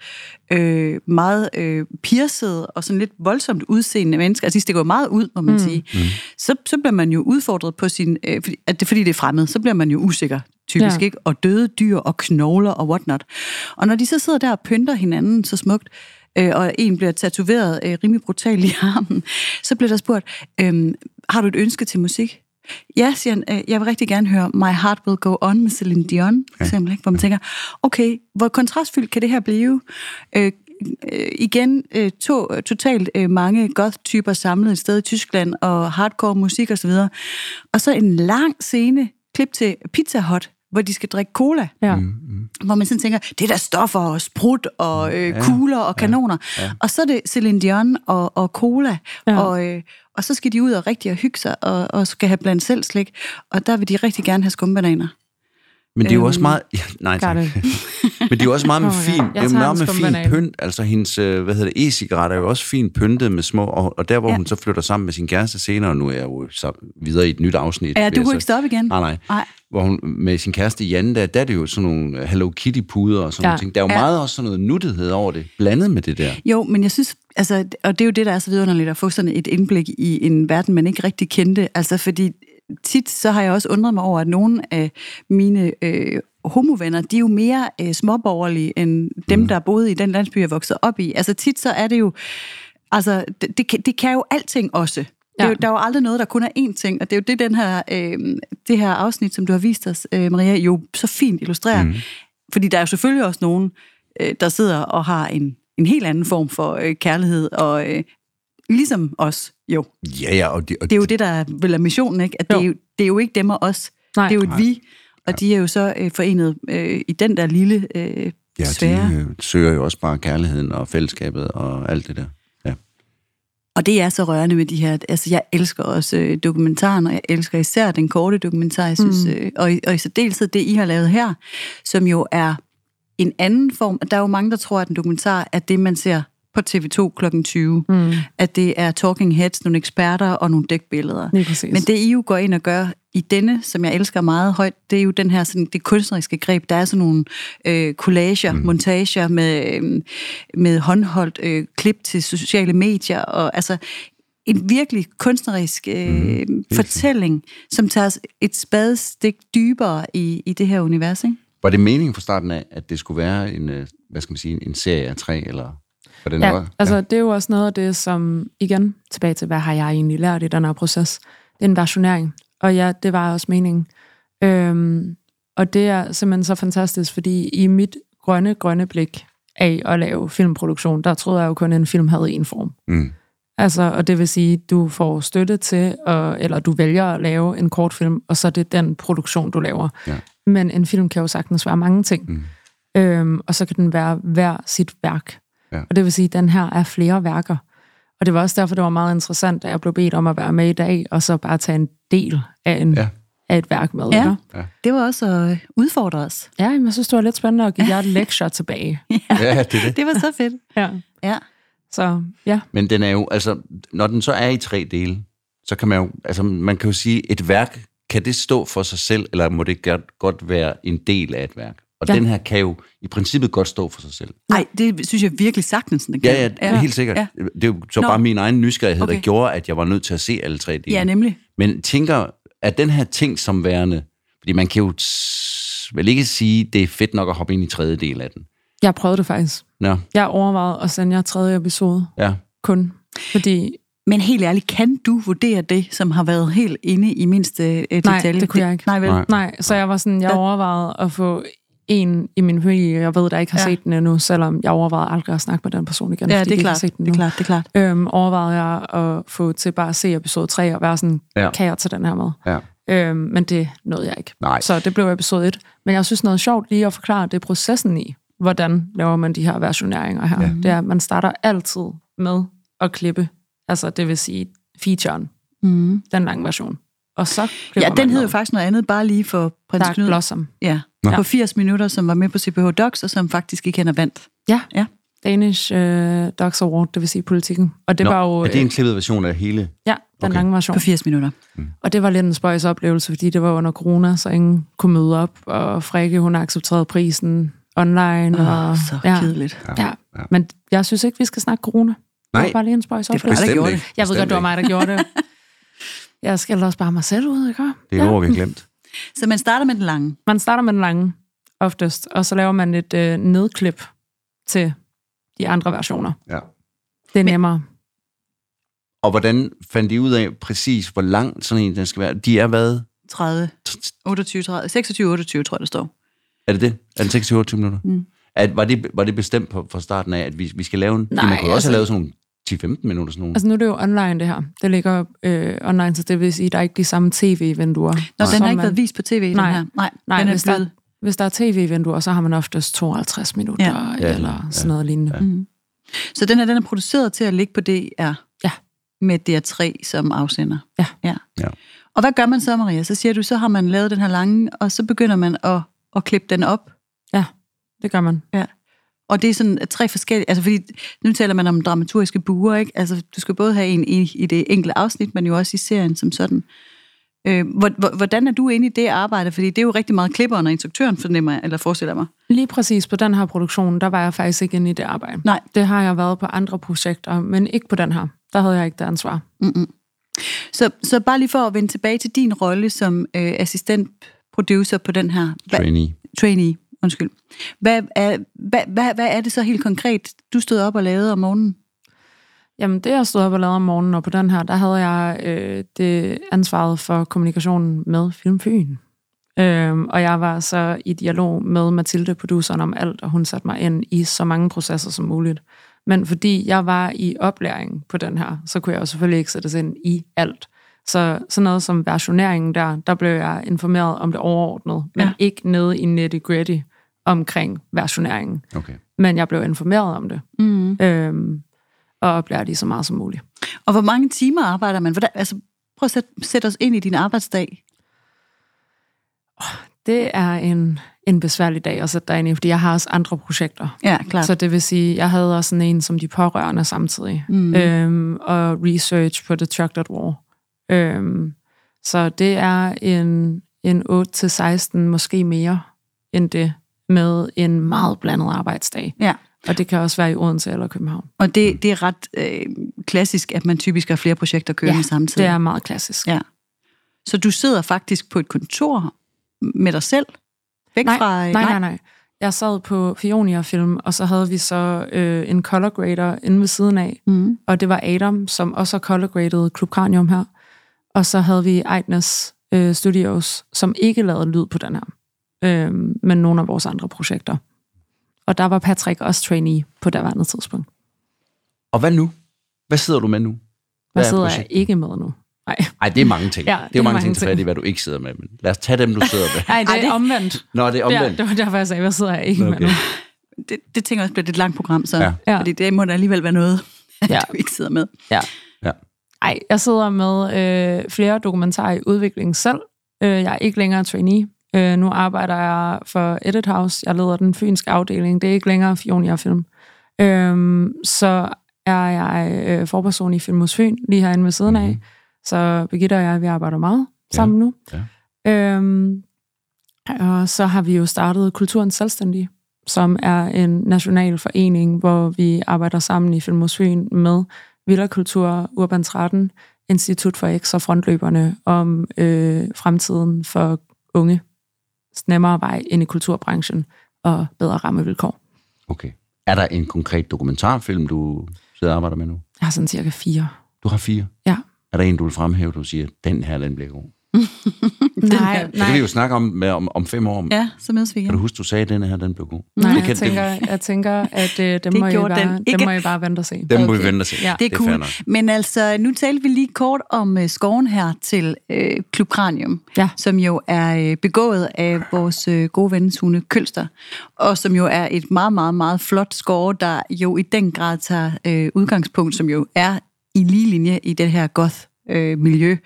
øh, meget øh, piercede og sådan lidt voldsomt udseende mennesker, altså de stikker jo meget ud, må man mm. sige, mm. Så, så bliver man jo udfordret på sin... Øh, fordi, at det, fordi det er fremmed, så bliver man jo usikker, typisk, Ja. ikke? Og døde dyr og knogler og whatnot. Og når de så sidder der og pynter hinanden så smukt, øh, og en bliver tatoveret øh, rimelig brutalt i armen, så bliver der spurgt, øh, har du et ønske til musik? Ja, siger han, øh, jeg vil rigtig gerne høre My Heart Will Go On med Celine Dion, for eksempel, ikke? hvor man tænker, okay, hvor kontrastfyldt kan det her blive? Øh, øh, igen, øh, to, øh, totalt øh, mange goth-typer samlet et sted i Tyskland, og hardcore musik osv. Og, og så en lang scene, klip til Pizza Hut, hvor de skal drikke cola Ja. Mm, mm. hvor man sådan tænker, det er der stoffer og sprut og øh, kugler og kanoner. Ja, ja. Og så er det Celine Dion og, og cola, ja. Og, øh, og så skal de ud og rigtig hygge sig og, og skal have blandt selv slik. Og der vil de rigtig gerne have skumbananer. Men det er jo også Øhm, meget... Ja, nej, tak. Men det er jo også meget med ja. fin, er tager meget med fin pynt. Altså hendes, øh, hvad hedder det, e-cigaret er jo også fint pyntet med små, og, og der hvor Ja. hun så flytter sammen med sin kæreste senere, og nu er jeg jo så videre i et nyt afsnit. Ja, du kunne ikke stoppe igen. Nej, nej. Nej. Hvor hun med sin kæreste Jan, der, der er det jo sådan nogle Hello Kitty-puder og sådan ja. Nogle ting. Der er jo ja. meget også sådan noget nuttighed over det, blandet med det der. Jo, men jeg synes, altså, og det er jo det, der er så vidunderligt, at få sådan et indblik i en verden, man ikke rigtig kendte. Altså, fordi tit så har jeg også undret mig over, at nogle af mine øh, homovenner, de er jo mere øh, småborgerlige end dem, mm. der boede i den landsby, jeg voksede op i. Altså tit så er det jo, altså det, det, kan, det kan jo alting også. Det er jo, Ja. der er jo aldrig noget, der kun er én ting, og det er jo det, den her, øh, det her afsnit, som du har vist os, øh, Maria, jo så fint illustrerer. Mm. Fordi der er jo selvfølgelig også nogen, øh, der sidder og har en, en helt anden form for øh, kærlighed, og øh, ligesom os, jo. Ja, ja, og, de, og Det er jo det, der er vel er missionen, ikke? At det, er Jo. jo, det er jo ikke dem og os. Nej. det er jo et Nej. vi, og de er jo så øh, forenet øh, i den der lille øh, ja, sfære. de øh, søger jo også bare kærligheden og fællesskabet og alt det der. Ja. Og det er så rørende med de her, altså jeg elsker også øh, dokumentaren, og jeg elsker især den korte dokumentar, jeg synes, mm. øh, og, og i særdeleshed det, I har lavet her, som jo er en anden form. Der er jo mange, der tror, at en dokumentar er det, man ser på TV2 kl. 20. Mm. At det er talking heads, nogle eksperter og nogle dækbilleder. Men det I jo går ind og gør i denne, som jeg elsker meget højt, det er jo den her sådan, det kunstneriske greb. Der er sådan nogle øh, collager, mm. montager med, øh, med håndholdt øh, klip til sociale medier, og altså en virkelig kunstnerisk øh, mm, fortælling, som tager et spadestik dybere i, i det her univers, ikke? Var det meningen fra starten af, at det skulle være en, øh, hvad skal man sige, en serie af tre, eller var det Ja, noget? altså ja. det er jo også noget af det, som igen tilbage til, hvad har jeg egentlig lært i den her proces? Det er en versionering, og ja, det var også meningen. Øhm, og det er simpelthen så fantastisk, fordi i mit grønne, grønne blik af at lave filmproduktion, der troede jeg jo kun, at en film havde en form. Mm. Altså, og det vil sige, du får støtte til, at, eller du vælger at lave en kortfilm, og så er det den produktion, du laver. Ja. Men en film kan jo sagtens være mange ting. Mm. Øhm, og så kan den være hver sit værk. Ja. Og det vil sige, at den her er flere værker. Og det var også derfor, det var meget interessant, da jeg blev bedt om at være med i dag, og så bare tage en del af, en, Ja. ja. af et værk med. Ja. ikke? Det var også at øh, udfordre os. ja men jeg synes, det var lidt spændende at give jer et lektier tilbage. Ja, det er det. Det var så fedt. Ja. Ja. Så ja, Men den er jo, altså, når den så er i tre dele, så kan man jo, altså, man kan jo sige, et værk, kan det stå for sig selv, eller må det godt være en del af et værk? Og ja. Ja. den her kan jo i princippet godt stå for sig selv. Nej, det synes jeg virkelig sagtens, den kan. Ja, ja, det er helt sikkert. Ja. Ja. Det er jo så Nå. bare min egen nysgerrighed, okay. Der gjorde, at jeg var nødt til at se alle tre dele. ja, nemlig. Men tænker, at den her ting som værende, fordi man kan jo t- vel ikke sige, det er fedt nok at hoppe ind i tredje del af den. jeg prøvede det faktisk. Nå, Jeg overvejede at sende jer tredje episode ja. kun, fordi Men helt ærligt, kan du vurdere det, som har været helt inde i mindste øh, Nej, detalje? det kunne jeg ikke. Nej, vel? Nej. Nej, så jeg var sådan, jeg Ja. overvejede at få en i min familie, jeg ved, der ikke har Ja. set den endnu, selvom jeg overvejede aldrig at snakke med den person igen, Ja, fordi det er de ikke har klart. set den Det er klart, det er klart. Øhm, overvejede jeg at få til bare at se episode 3 og være sådan, Ja. kan jeg tage den her med? Ja. Øhm, men det nåede jeg ikke. Nej. Så det blev episode 1. Men jeg synes noget sjovt lige at forklare, det er processen i, hvordan laver man de her versioneringer her. Ja. Det er, at man starter altid med at klippe, altså det vil sige featuren, Mm. den lange version. Og så Ja, den hed jo faktisk noget andet, bare lige for prins Dark Knud. Blossom. Ja, Nå. på 80 minutter, som var med på CPH Docs, og som faktisk ikke hen vandt. Ja. Ja. Danish uh, Dogs Award, det vil sige politikken. Og det Nå, var jo er det en øh, klippet version af hele? ja, den Okay. lange version. På 80 minutter. Og det var lidt en spøjs oplevelse, fordi det var under corona, så ingen kunne møde op, og Frikke, hun accepterede prisen online. Åh, og, så ja, kedeligt. ja. ja. Men jeg synes ikke, vi skal snakke corona. Det Nej. var bare lige en spøjs Det var oplevelse. der Bestemt gjorde ikke. det. Jeg ved godt, det var mig, der gjorde det. Jeg skældte også bare mig selv ud, ikke? Det er et ord, vi har glemt. Så man starter med den lange. Man starter med den lange, oftest, og så laver man et øh, nedklip til de andre versioner. Ja. Det er nemmere. Og hvordan fandt de ud af præcis, hvor lang sådan en den skal være? De er hvad? 30, 28, 30, 26, 28, tror jeg, der står. Er det det? Er det 26 minutter? Mm. At, var, det, var det bestemt på, fra starten af, at vi, vi skal lave en... Nej, man kunne også altså- have lavet sådan nogle 10-15 minutter sådan nogle. Altså nu er det jo online, det her. Det ligger øh, online, så det vil sige, at der er ikke de samme tv-vinduer. Nå, den har ikke været vist på tv, Nej. den her. Nej, Nej, den er hvis der, blevet... hvis der er tv-vinduer, så har man oftest 52 minutter, Ja. ja. Ja, eller ja, sådan noget lignende. ja. Ja. Mm. Så den her, den er produceret til at ligge på DR. Ja. Med DR3 som afsender. Ja. ja. Ja. Og hvad gør man så, Maria? Så siger du, så har man lavet den her lange, og så begynder man at, at klippe den op. Det gør man. Og det er sådan tre forskellige, altså fordi nu taler man om dramaturgiske buer, ikke? Altså du skal både have en i, i det enkelte afsnit, men jo også i serien som sådan. Øh, hvor- hvor- hvordan er du inde i det arbejde? Fordi det er jo rigtig meget klipperen og instruktøren, fornemmer jeg, eller forestiller mig. Lige præcis på den her produktion, der var jeg faktisk ikke inde i det arbejde. Nej. Det har jeg været på andre projekter, men ikke på den her. Der havde jeg ikke det ansvar. Mm-mm. Så, så bare lige for at vende tilbage til din rolle som øh, assistent-producer på den her Trainee. trainee, undskyld. Hvad er, hvad, hvad, hvad er det så helt konkret, du stod op og lavede om morgenen? Jamen, det jeg stod op og lavede om morgenen, og på den her, der havde jeg øh, det ansvaret for kommunikationen med Filmfyn. Øhm, og jeg var så i dialog med Mathilde, produceren, om alt, og hun satte mig ind i så mange processer som muligt. Men fordi jeg var i oplæring på den her, så kunne jeg jo selvfølgelig ikke sættes ind i alt. Så sådan noget som versioneringen der, der blev jeg informeret om det overordnede, men Ja. ikke nede i nitty-gritty omkring versioneringen. Okay. Men jeg blev informeret om det. Mm. Øhm, og bliver lige så meget som muligt. Og hvor mange timer arbejder man? Hvordan, altså, prøv at sætte, sætte os ind i din arbejdsdag. Det er en, en besværlig dag at sætte dig ind i, fordi jeg har også andre projekter. Ja, klart. Så det vil sige, jeg havde også sådan en som de pårørende samtidig, mm. øhm, og research på The Chocolate War. Øhm, så det er en, en 8-16, måske mere end det, med en meget blandet arbejdsdag. Ja. Og det kan også være i Odense eller København. Og det, det er ret øh, klassisk, at man typisk har flere projekter kørende ja, samtidig. det er meget klassisk. Ja. Så du sidder faktisk på et kontor med dig selv? Væk nej, fra... nej, nej, nej. Jeg sad på Fionia Film, og så havde vi så øh, en color grader inde ved siden af. Mm. Og det var Adam, som også har color graded Club Cranium her. Og så havde vi Eitnes øh, Studios, som ikke lavede lyd på den her. Øh, men nogle af vores andre projekter. Og der var Patrick også trainee på det andet tidspunkt. Og hvad nu? Hvad sidder du med nu? Hvad er sidder jeg ikke med nu? Nej, Ej, det er mange ting. Ja, det er jo mange ting til ting. fat i, hvad du ikke sidder med. Men lad os tage dem, du sidder med. Nej det Ej, er det- omvendt. Nå, det er Ja, omvendt. det var derfor, jeg sagde, hvad sidder jeg ikke med Okay. nu? Det, det tænker jeg også bliver et lidt langt program, så. Ja. Ja. Fordi det må da alligevel være noget, Ja. du ikke sidder med. Ja. Ja. Ej, jeg sidder med øh, flere dokumentarer i udvikling selv. Øh, jeg er ikke længere trainee. Øh, nu arbejder jeg for Edit House. Jeg leder den fynske afdeling. Det er ikke længere Fionia Film. Øh, så er jeg øh, forperson i Film hos Fyn, lige herinde ved siden af. Mhm. Så Birgitte og jeg, vi arbejder meget sammen nu. Ja. Øhm, og så har vi jo startet Kulturens Selvstændige, som er en national forening, hvor vi arbejder sammen i Film hos Fyn med Villa Kultur, Urban 13, Institut for X og Frontløberne om øh, fremtiden for unge, nemmere vej ind i kulturbranchen og bedre rammevilkår. Okay. Er der en konkret dokumentarfilm, du sidder og arbejder med nu? Jeg har sådan cirka fire. Du har fire. Ja. Er der en, du vil fremhæve, du siger, den her, den bliver god? Nej, Så kan vi jo snakke om, med, om, om fem år. Ja, så mødes vi igen. Kan du huske, du sagde, at den her, den blev god? Nej, det jeg tænker, jeg tænker at øh, dem, Det må I den bare, ikke. dem må I bare vente og se. den, den må vi Okay. vente og se. Ja. Det er fair cool. nok. Men altså, nu talte vi lige kort om øh, skoven her til øh, Klub Cranium, Ja. som jo er øh, begået af vores øh, gode ven Sune Kølster, og som jo er et meget, meget, meget flot skove, der jo i den grad tager øh, udgangspunkt, som jo er i lige linje i det her goth øh, miljø.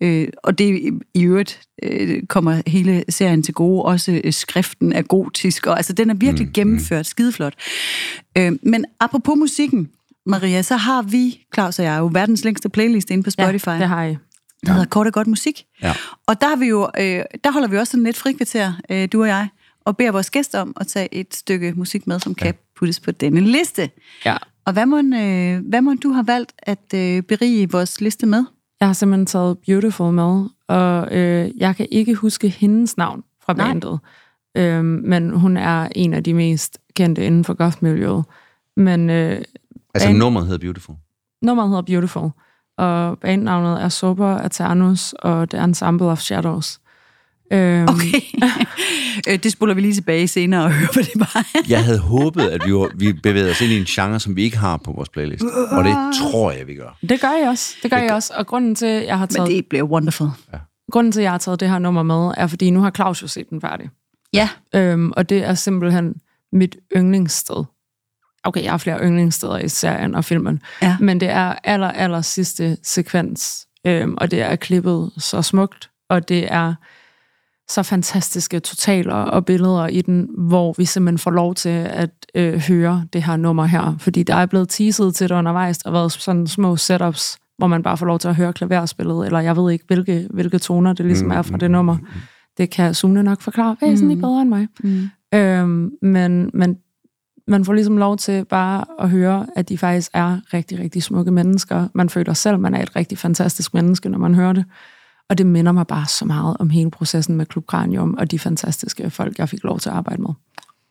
Øh, og det i- i øvrigt øh, kommer hele serien til gode. Også øh, skriften er gotisk, og altså den er virkelig mm, gennemført, skideflot. Øh, men apropos musikken, Maria, så har vi, Claus og jeg, jo verdens længste playlist inde på Spotify. Ja, det har I. Der hedder Kort og Godt Musik. Ja. Og der, har vi jo, øh, der holder vi også sådan lidt frikvarter, øh, du og jeg, og beder vores gæster om at tage et stykke musik med, som kan puttes på denne liste. Ja. Og hvad må, øh, hvad må du har valgt at øh, berige vores liste med? Jeg har simpelthen taget Beautiful med, og øh, jeg kan ikke huske hendes navn fra Nej. bandet. Øhm, men hun er en af de mest kendte inden for goth-miljøet. Men øh, Altså, Band- nummeret hedder Beautiful. nummeret hedder Beautiful, og bandnavnet er Sober Aternus og The Ensemble of Shadows. Øhm, Okay. øh, det spoler vi lige tilbage senere og hører, hvad det var. Jeg havde håbet, at vi, var, vi bevægede os ind i en genre, som vi ikke har på vores playlist. Og det tror jeg, vi gør. Det gør jeg også. Det gør jeg også. Og grunden til, jeg har Men taget, det bliver wonderful. grunden til, at jeg har taget det her nummer med, er fordi nu har Claus jo set den færdig. Ja. Øhm, og det er simpelthen mit yndlingssted. Okay, jeg har flere yndlingssteder i serien og filmen, Ja. men det er aller, aller sidste sekvens, øhm, og det er klippet så smukt, og det er så fantastiske totaler og billeder i den, hvor vi simpelthen får lov til at øh, høre det her nummer her, fordi der er blevet teaset til det undervejs, og været sådan små setups, hvor man bare får lov til at høre klaverspillet, eller jeg ved ikke, hvilke, hvilke toner det ligesom er fra det nummer. Det kan Sune nok forklare væsentligt bedre end mig. Mm. Øhm, men, men man får ligesom lov til bare at høre, at de faktisk er rigtig, rigtig smukke mennesker. Man føler selv, man er et rigtig fantastisk menneske, når man hører det. Og det minder mig bare så meget om hele processen med Klub Cranium og de fantastiske folk, jeg fik lov til at arbejde med.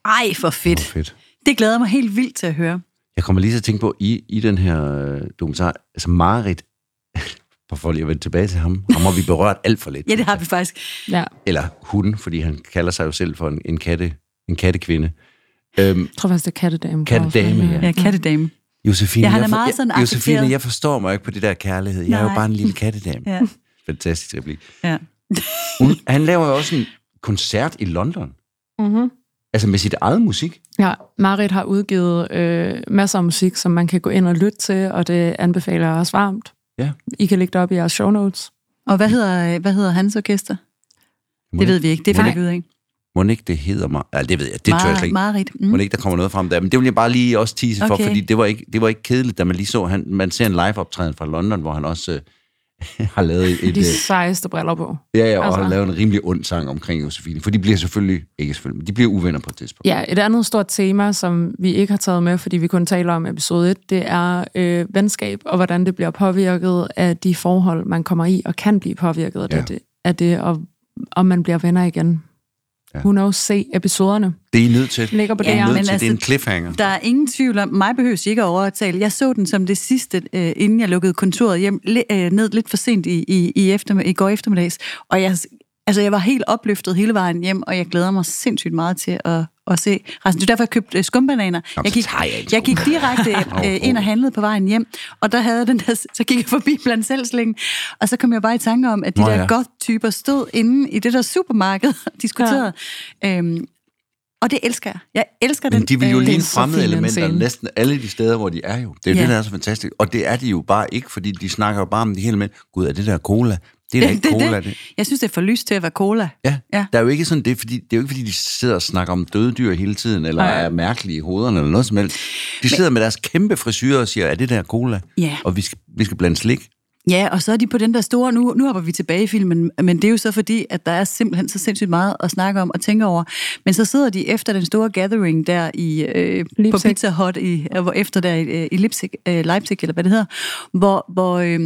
Ej, for fedt. Hvor fedt. Det glæder jeg mig helt vildt til at høre. Jeg kommer lige til at tænke på, i, i den her øh, dokumentar, altså Marit, for for lige at vende tilbage til ham, ham har vi berørt alt for lidt. Ja, det har vi faktisk. Ja, Eller hun, fordi han kalder sig jo selv for en, en, katte, en kattekvinde. Øhm, jeg tror faktisk, det er kattedame. Kattedame, ja. Ja, kattedame. Josefine, Ja, han er jeg, for- meget sådan jeg, Josefine, jeg forstår mig ikke på det der kærlighed. Jeg er jo Nej. bare en lille kattedame. Ja. Fantastisk replik. ja. Hun, han laver jo også en koncert i London. Mm-hmm. Altså med sit eget musik? Ja, Marit har udgivet øh, masser af musik, som man kan gå ind og lytte til, og det anbefaler jeg også varmt. Ja. I kan lægge det op i jeres show notes. Og hvad hedder, hvad hedder hans orkester? Må Det ved vi ikke. Det finder vi ud af. Må ikke det hedder mig? Ja, det ved jeg. Det tør jeg slet ikke. Marit. Mm. Må ikke der kommer noget frem der? Men det vil jeg bare lige også tease for, Okay. fordi det var, ikke, det var ikke kedeligt, da man lige så, han, man ser en live-optræden fra London, hvor han også øh, har lavet et... De øh, sejeste briller på. Ja, ja, og Altså. altså. lavet en rimelig ond sang omkring Josefine. For de bliver selvfølgelig, ikke selvfølgelig, men de bliver uvenner på et tidspunkt. Ja, et andet stort tema, som vi ikke har taget med, fordi vi kun taler om episode 1, det er øh, venskab, og hvordan det bliver påvirket af de forhold, man kommer i, og kan blive påvirket af Ja. det, af det og om man bliver venner igen. Ja. Ja. Who knows? Se episoderne. Det er I nødt til. Ligger på Det er I DR. nødt men til. det er altså, en cliffhanger. Der er ingen tvivl om, mig behøves ikke at overtale. Jeg så den som det sidste, øh, inden jeg lukkede kontoret hjem, øh, ned lidt for sent i, i, i, eftermid- i går eftermiddags. Og jeg, altså, jeg var helt opløftet hele vejen hjem, og jeg glæder mig sindssygt meget til at, at se resten. Det er derfor, jeg købte øh, skumbananer. Nå, jeg gik, jeg en jeg gik direkte øh, ind og handlede på vejen hjem, og der havde den der, så gik jeg forbi blandt selvslingen, og så kom jeg bare i tanke om, at de Nå, der ja. goth-typer stod inde i det der supermarked og diskuterede. Ja. Øhm, og det elsker jeg. Jeg elsker den. Men de vil jo øh, er ligne fremmede elementer næsten alle de steder, hvor de er jo. Det er jo Ja. det, der er så fantastisk. Og det er de jo bare ikke, fordi de snakker jo bare om det hele med, gud, er det der cola? Det er da ikke det, cola, det. det. Jeg synes, det er for lyst til at være cola. Ja. Ja. Der er jo ikke sådan, det er, fordi, det er jo ikke, fordi de sidder og snakker om døde dyr hele tiden, eller Nej. er mærkelige i hovederne, eller noget som helst. De sidder med deres kæmpe frisyrer og siger, er det der cola? Ja. Og vi skal, vi skal blande slik. Ja, og så er de på den der store, nu, nu hopper vi tilbage i filmen, men det er jo så fordi, at der er simpelthen så sindssygt meget at snakke om og tænke over. Men så sidder de efter den store gathering der i, øh, på. Pizza Hut, i, øh, hvor efter der i, øh, i Leipzig, øh, Leipzig, eller hvad det hedder, hvor, hvor, øh,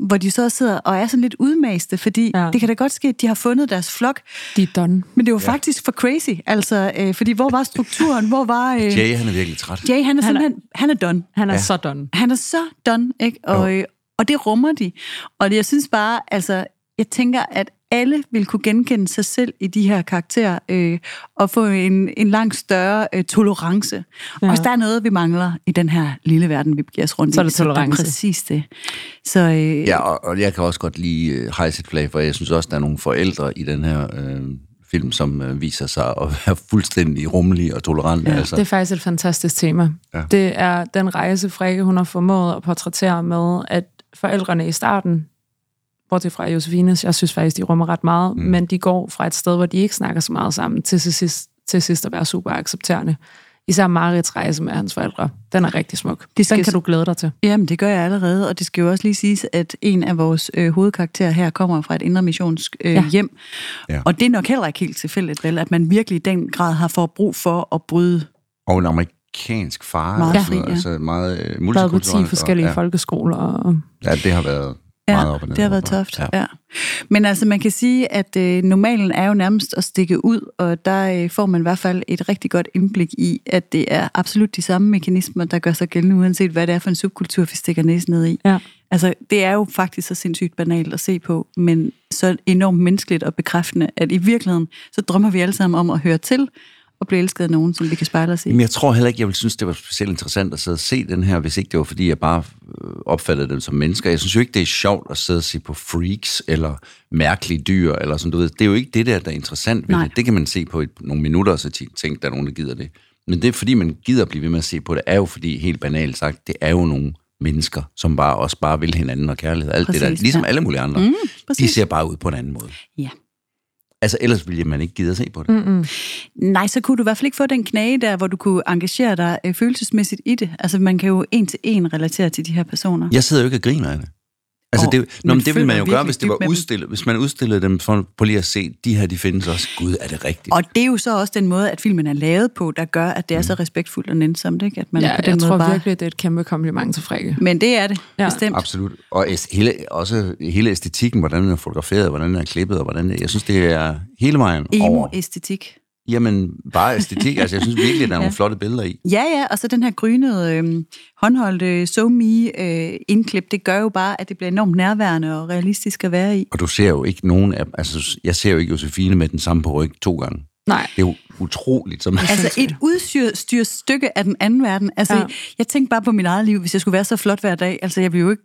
hvor de så sidder og er sådan lidt udmaste, fordi ja. Det kan da godt ske, at de har fundet deres flok, De er done. men det var ja. faktisk for crazy, altså, øh, fordi hvor var strukturen, hvor var... Øh, Jay, han er virkelig træt. Jay, han er Han er- simpelthen, han er done. Han er ja. så done. Han er så done, ikke? Og, øh, og det rummer de. Og det, jeg synes bare, altså, jeg tænker, at alle vil kunne genkende sig selv i de her karakterer, øh, og få en, en langt større øh, tolerance. Ja. Og hvis der er noget, vi mangler i den her lille verden, vi begiver os rundt Så er i, det så er præcis det. Så øh, Ja, og, og jeg kan også godt lide øh, hejse et flag, for jeg synes også, der er nogle forældre i den her øh, film, som øh, viser sig at være fuldstændig rummelige og tolerante. Ja, altså. Det er faktisk et fantastisk tema. Ja. Ja. Det er den rejse, Frikke hun har formået at portrættere med, at forældrene i starten, bortset fra Josefines, jeg synes faktisk, de rummer ret meget, mm. men de går fra et sted, hvor de ikke snakker så meget sammen, til sidst, til sidst at være super accepterende. Især Marits rejse med hans forældre. Den er rigtig smuk. Det skal Den kan du glæde dig til. Jamen, det gør jeg allerede, og det skal jo også lige siges, at en af vores øh, hovedkarakterer her kommer fra et indre missionsk øh, ja. Hjem. Ja. Og det er nok heller ikke helt tilfældigt, vel, at man virkelig i den grad har for brug for at bryde. Og en amerikansk far. Meget og sådan noget, ja. Altså meget øh, Været på multikulturelt. 10 forskellige og, ja. folkeskoler. Og... ja, det har været Ja, meget op og ned. det har været toft. Ja. ja. Men altså, man kan sige, at øh, normalen er jo nærmest at stikke ud, og der øh, får man i hvert fald et rigtig godt indblik i, at det er absolut de samme mekanismer, der gør sig gældende, uanset hvad det er for en subkultur, vi stikker næsen ned i. Ja. Altså, det er jo faktisk så sindssygt banalt at se på, men så enormt menneskeligt og bekræftende, at i virkeligheden, så drømmer vi alle sammen om at høre til og blive elsket af nogen, som vi kan spejle os i. Men jeg tror heller ikke, jeg ville synes, det var specielt interessant at sidde og se den her, hvis ikke det var, fordi jeg bare øh, opfattede dem som mennesker. Jeg synes jo ikke, det er sjovt at sidde og se på freaks, eller mærkelige dyr, eller sådan, du ved. Det er jo ikke det der, der er interessant ved Nej. det. Det kan man se på et, nogle minutter, og så tæ- tænke, der er nogen, der gider det. Men det er, fordi man gider blive ved med at se på det, er jo fordi, helt banalt sagt, det er jo nogle mennesker, som bare også bare vil hinanden og kærlighed. Alt det der, Præcis, ligesom ja. alle mulige andre. Mm, de præcis. ser bare ud på en anden måde. Ja. Altså, ellers ville man ikke gide at se på det. Mm-mm. Nej, så kunne du i hvert fald ikke få den knage der, hvor du kunne engagere dig øh, følelsesmæssigt i det. Altså, man kan jo en til en relatere til de her personer. Jeg sidder jo ikke og griner af det. Altså, det, nå, men det ville man jo gøre, hvis det var udstillet. Hvis man udstillede dem for, på lige at se, de her, de findes også. Gud, er det rigtigt? Og det er jo så også den måde, at filmen er lavet på, der gør, at det er så respektfuldt og nænsomt, ikke? At man Ja, på den jeg måde tror bare... virkelig, det er et kæmpe kompliment til Frikke. Men det er det, ja. Ja. bestemt. Absolut. Og hele, også hele æstetikken, hvordan den er fotograferet, hvordan den er klippet, og hvordan det, jeg synes, det er hele vejen over. Emo-æstetik. Jamen, bare æstetik. altså, jeg synes virkelig, der er nogle Ja. flotte billeder i. Ja, ja, og så den her grynede, øh, håndholdte so me øh, indklip, det gør jo bare, at det bliver enormt nærværende og realistisk at være i. Og du ser jo ikke nogen af Altså, jeg ser jo ikke Josefine med den samme på ryg to gange. Nej. Det er jo utroligt. Som, Altså et udstyrt stykke af den anden verden. Altså, ja. Jeg tænkte bare på mit eget liv, hvis jeg skulle være så flot hver dag. Altså, jeg ville jo ikke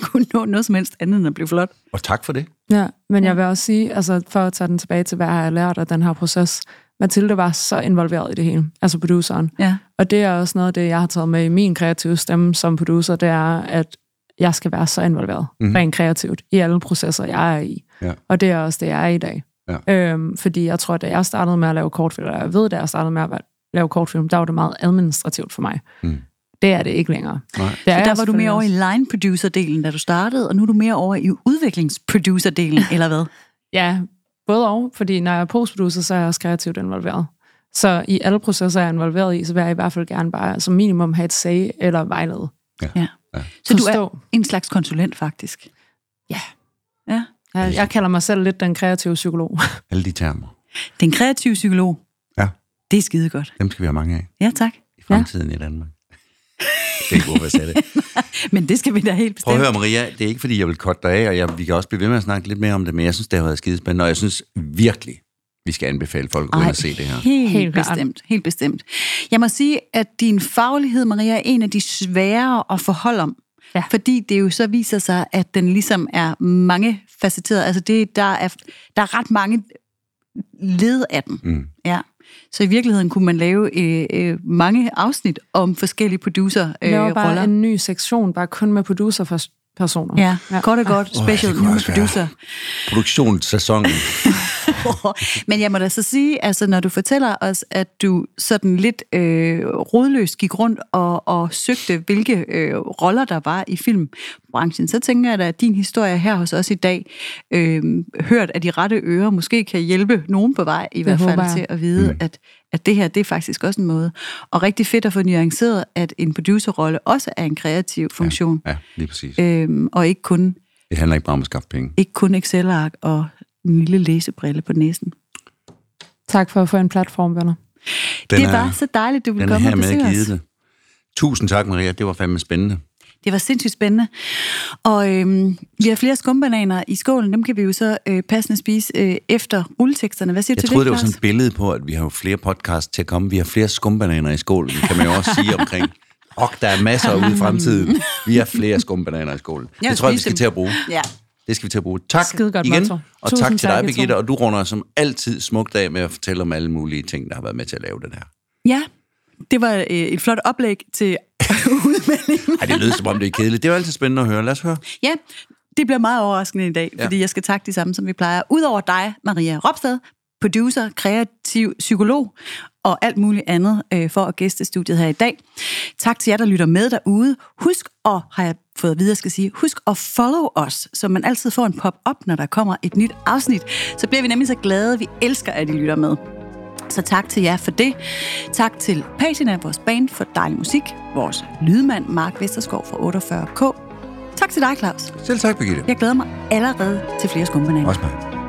kunne nå noget som helst andet end at blive flot. og tak for det. Ja, men jeg vil også sige, altså for at tage den tilbage til, hvad jeg har lært af den her proces, Mathilde var så involveret i det hele, altså produceren. Ja. Og det er også noget af det, jeg har taget med i min kreative stemme som producer, det er, at jeg skal være så involveret, Mhm. mm. rent kreativt, i alle processer, jeg er i. Ja. Og det er også det, jeg er i dag. Ja. Øhm, fordi jeg tror, da jeg startede med at lave kortfilm, og jeg ved, da jeg startede med at lave kortfilm, der var det meget administrativt for mig. Mm. Det er det ikke længere. Nej. Det Så er der var du mere over i line producer-delen, da du startede, og nu er du mere over i udviklingsproducer-delen, eller hvad? Ja, både og, fordi når jeg er postproducer, så er jeg også kreativt involveret. Så i alle processer, jeg er involveret i, så vil jeg i hvert fald gerne bare som minimum have et say eller vejlede. Ja. Så du er Forstå. en slags konsulent, faktisk. Ja. Ja. Jeg, jeg kalder mig selv lidt den kreative psykolog. Alle de termer. Den kreative psykolog. Ja. Det er skide godt. Dem skal vi have mange af Ja, tak. i fremtiden ja. i Danmark. Det er ikke, hvorfor jeg sagde det. Men det skal vi da helt Prøv bestemt. at høre, Maria, det er ikke, fordi jeg vil korte dig af, og jeg, vi kan også blive ved med at snakke lidt mere om det, men jeg synes, det har været skidespændende, og jeg synes virkelig, vi skal anbefale folk at gå ind og se det her. Helt, Helt bestemt. Helt bestemt. Jeg må sige, at din faglighed, Maria, er en af de svære at forholde om. Ja. Fordi det jo så viser sig, at den ligesom er mange facetteret. Altså det, der, er, der er ret mange led af den. Mm. Ja. Så i virkeligheden kunne man lave øh, øh, mange afsnit om forskellige producer Jeg laver øh, bare roller. en ny sektion, bare kun med producerpersoner. Ja, ja, godt og godt. Special new også være. producer. Produktionssæsonen. Men jeg må da så sige, altså når du fortæller os, at du sådan lidt øh, rodløst gik rundt og, og søgte, hvilke øh, roller der var i filmbranchen, så tænker jeg da, at din historie her hos os i dag, øh, hørt af de rette ører, måske kan hjælpe nogen på vej i hvert fald jeg. til at vide, mm. at, at det her, det er faktisk også en måde. Og rigtig fedt at få nuanceret, at en producerrolle også er en kreativ funktion, Ja, lige præcis. øh, og ikke kun, Det handler ikke bare om at skaffe penge. ikke kun Excel-ark og en lille læsebrille på næsen. Tak for at få en platform, venner. Den det er- var så dejligt, du ville komme og her med besøge givet os. det. Tusind tak, Maria. Det var fandme spændende. Det var sindssygt spændende. Og øhm, vi har flere skumbananer i skålen. Dem kan vi jo så øh, passende spise øh, efter rulleteksterne. Hvad siger du Jeg til troede, det det, var sådan et billede på, at vi har jo flere podcasts til at komme. Vi har flere skumbananer i skålen, kan man jo også sige omkring. Og der er masser ude i fremtiden. Vi har flere skumbananer i skålen. Jeg Det tror jeg, vi skal dem. til at bruge. Ja. Det skal vi til at bruge. Tak Skide godt igen, motto. og Tusind tak til tak, dig, to. Birgitte. Og du runder som altid smukt af med at fortælle om alle mulige ting, der har været med til at lave den her. ja, det var øh, et flot oplæg til udmeldingen. Ej, det lød som om, det er kedeligt. Det jo altid spændende at høre. Lad os høre. Ja, det bliver meget overraskende i dag, Ja. fordi jeg skal takke de samme, som vi plejer. Udover dig, Maria Ropstad, producer, kreativ psykolog og alt muligt andet øh, for at gæste studiet her i dag. Tak til jer, der lytter med derude. Husk, og har jeg fået at vide, jeg skal sige, husk at follow os, så man altid får en pop-up, når der kommer et nyt afsnit. Så bliver vi nemlig så glade, vi elsker, at I lytter med. Så tak til jer for det. Tak til Patina, vores band, for dejlig musik. Vores lydmand, Mark Vesterskov fra 48K. Tak til dig, Claus. Selv tak, Birgitte. Jeg glæder mig allerede til flere skumbananer. Også mig.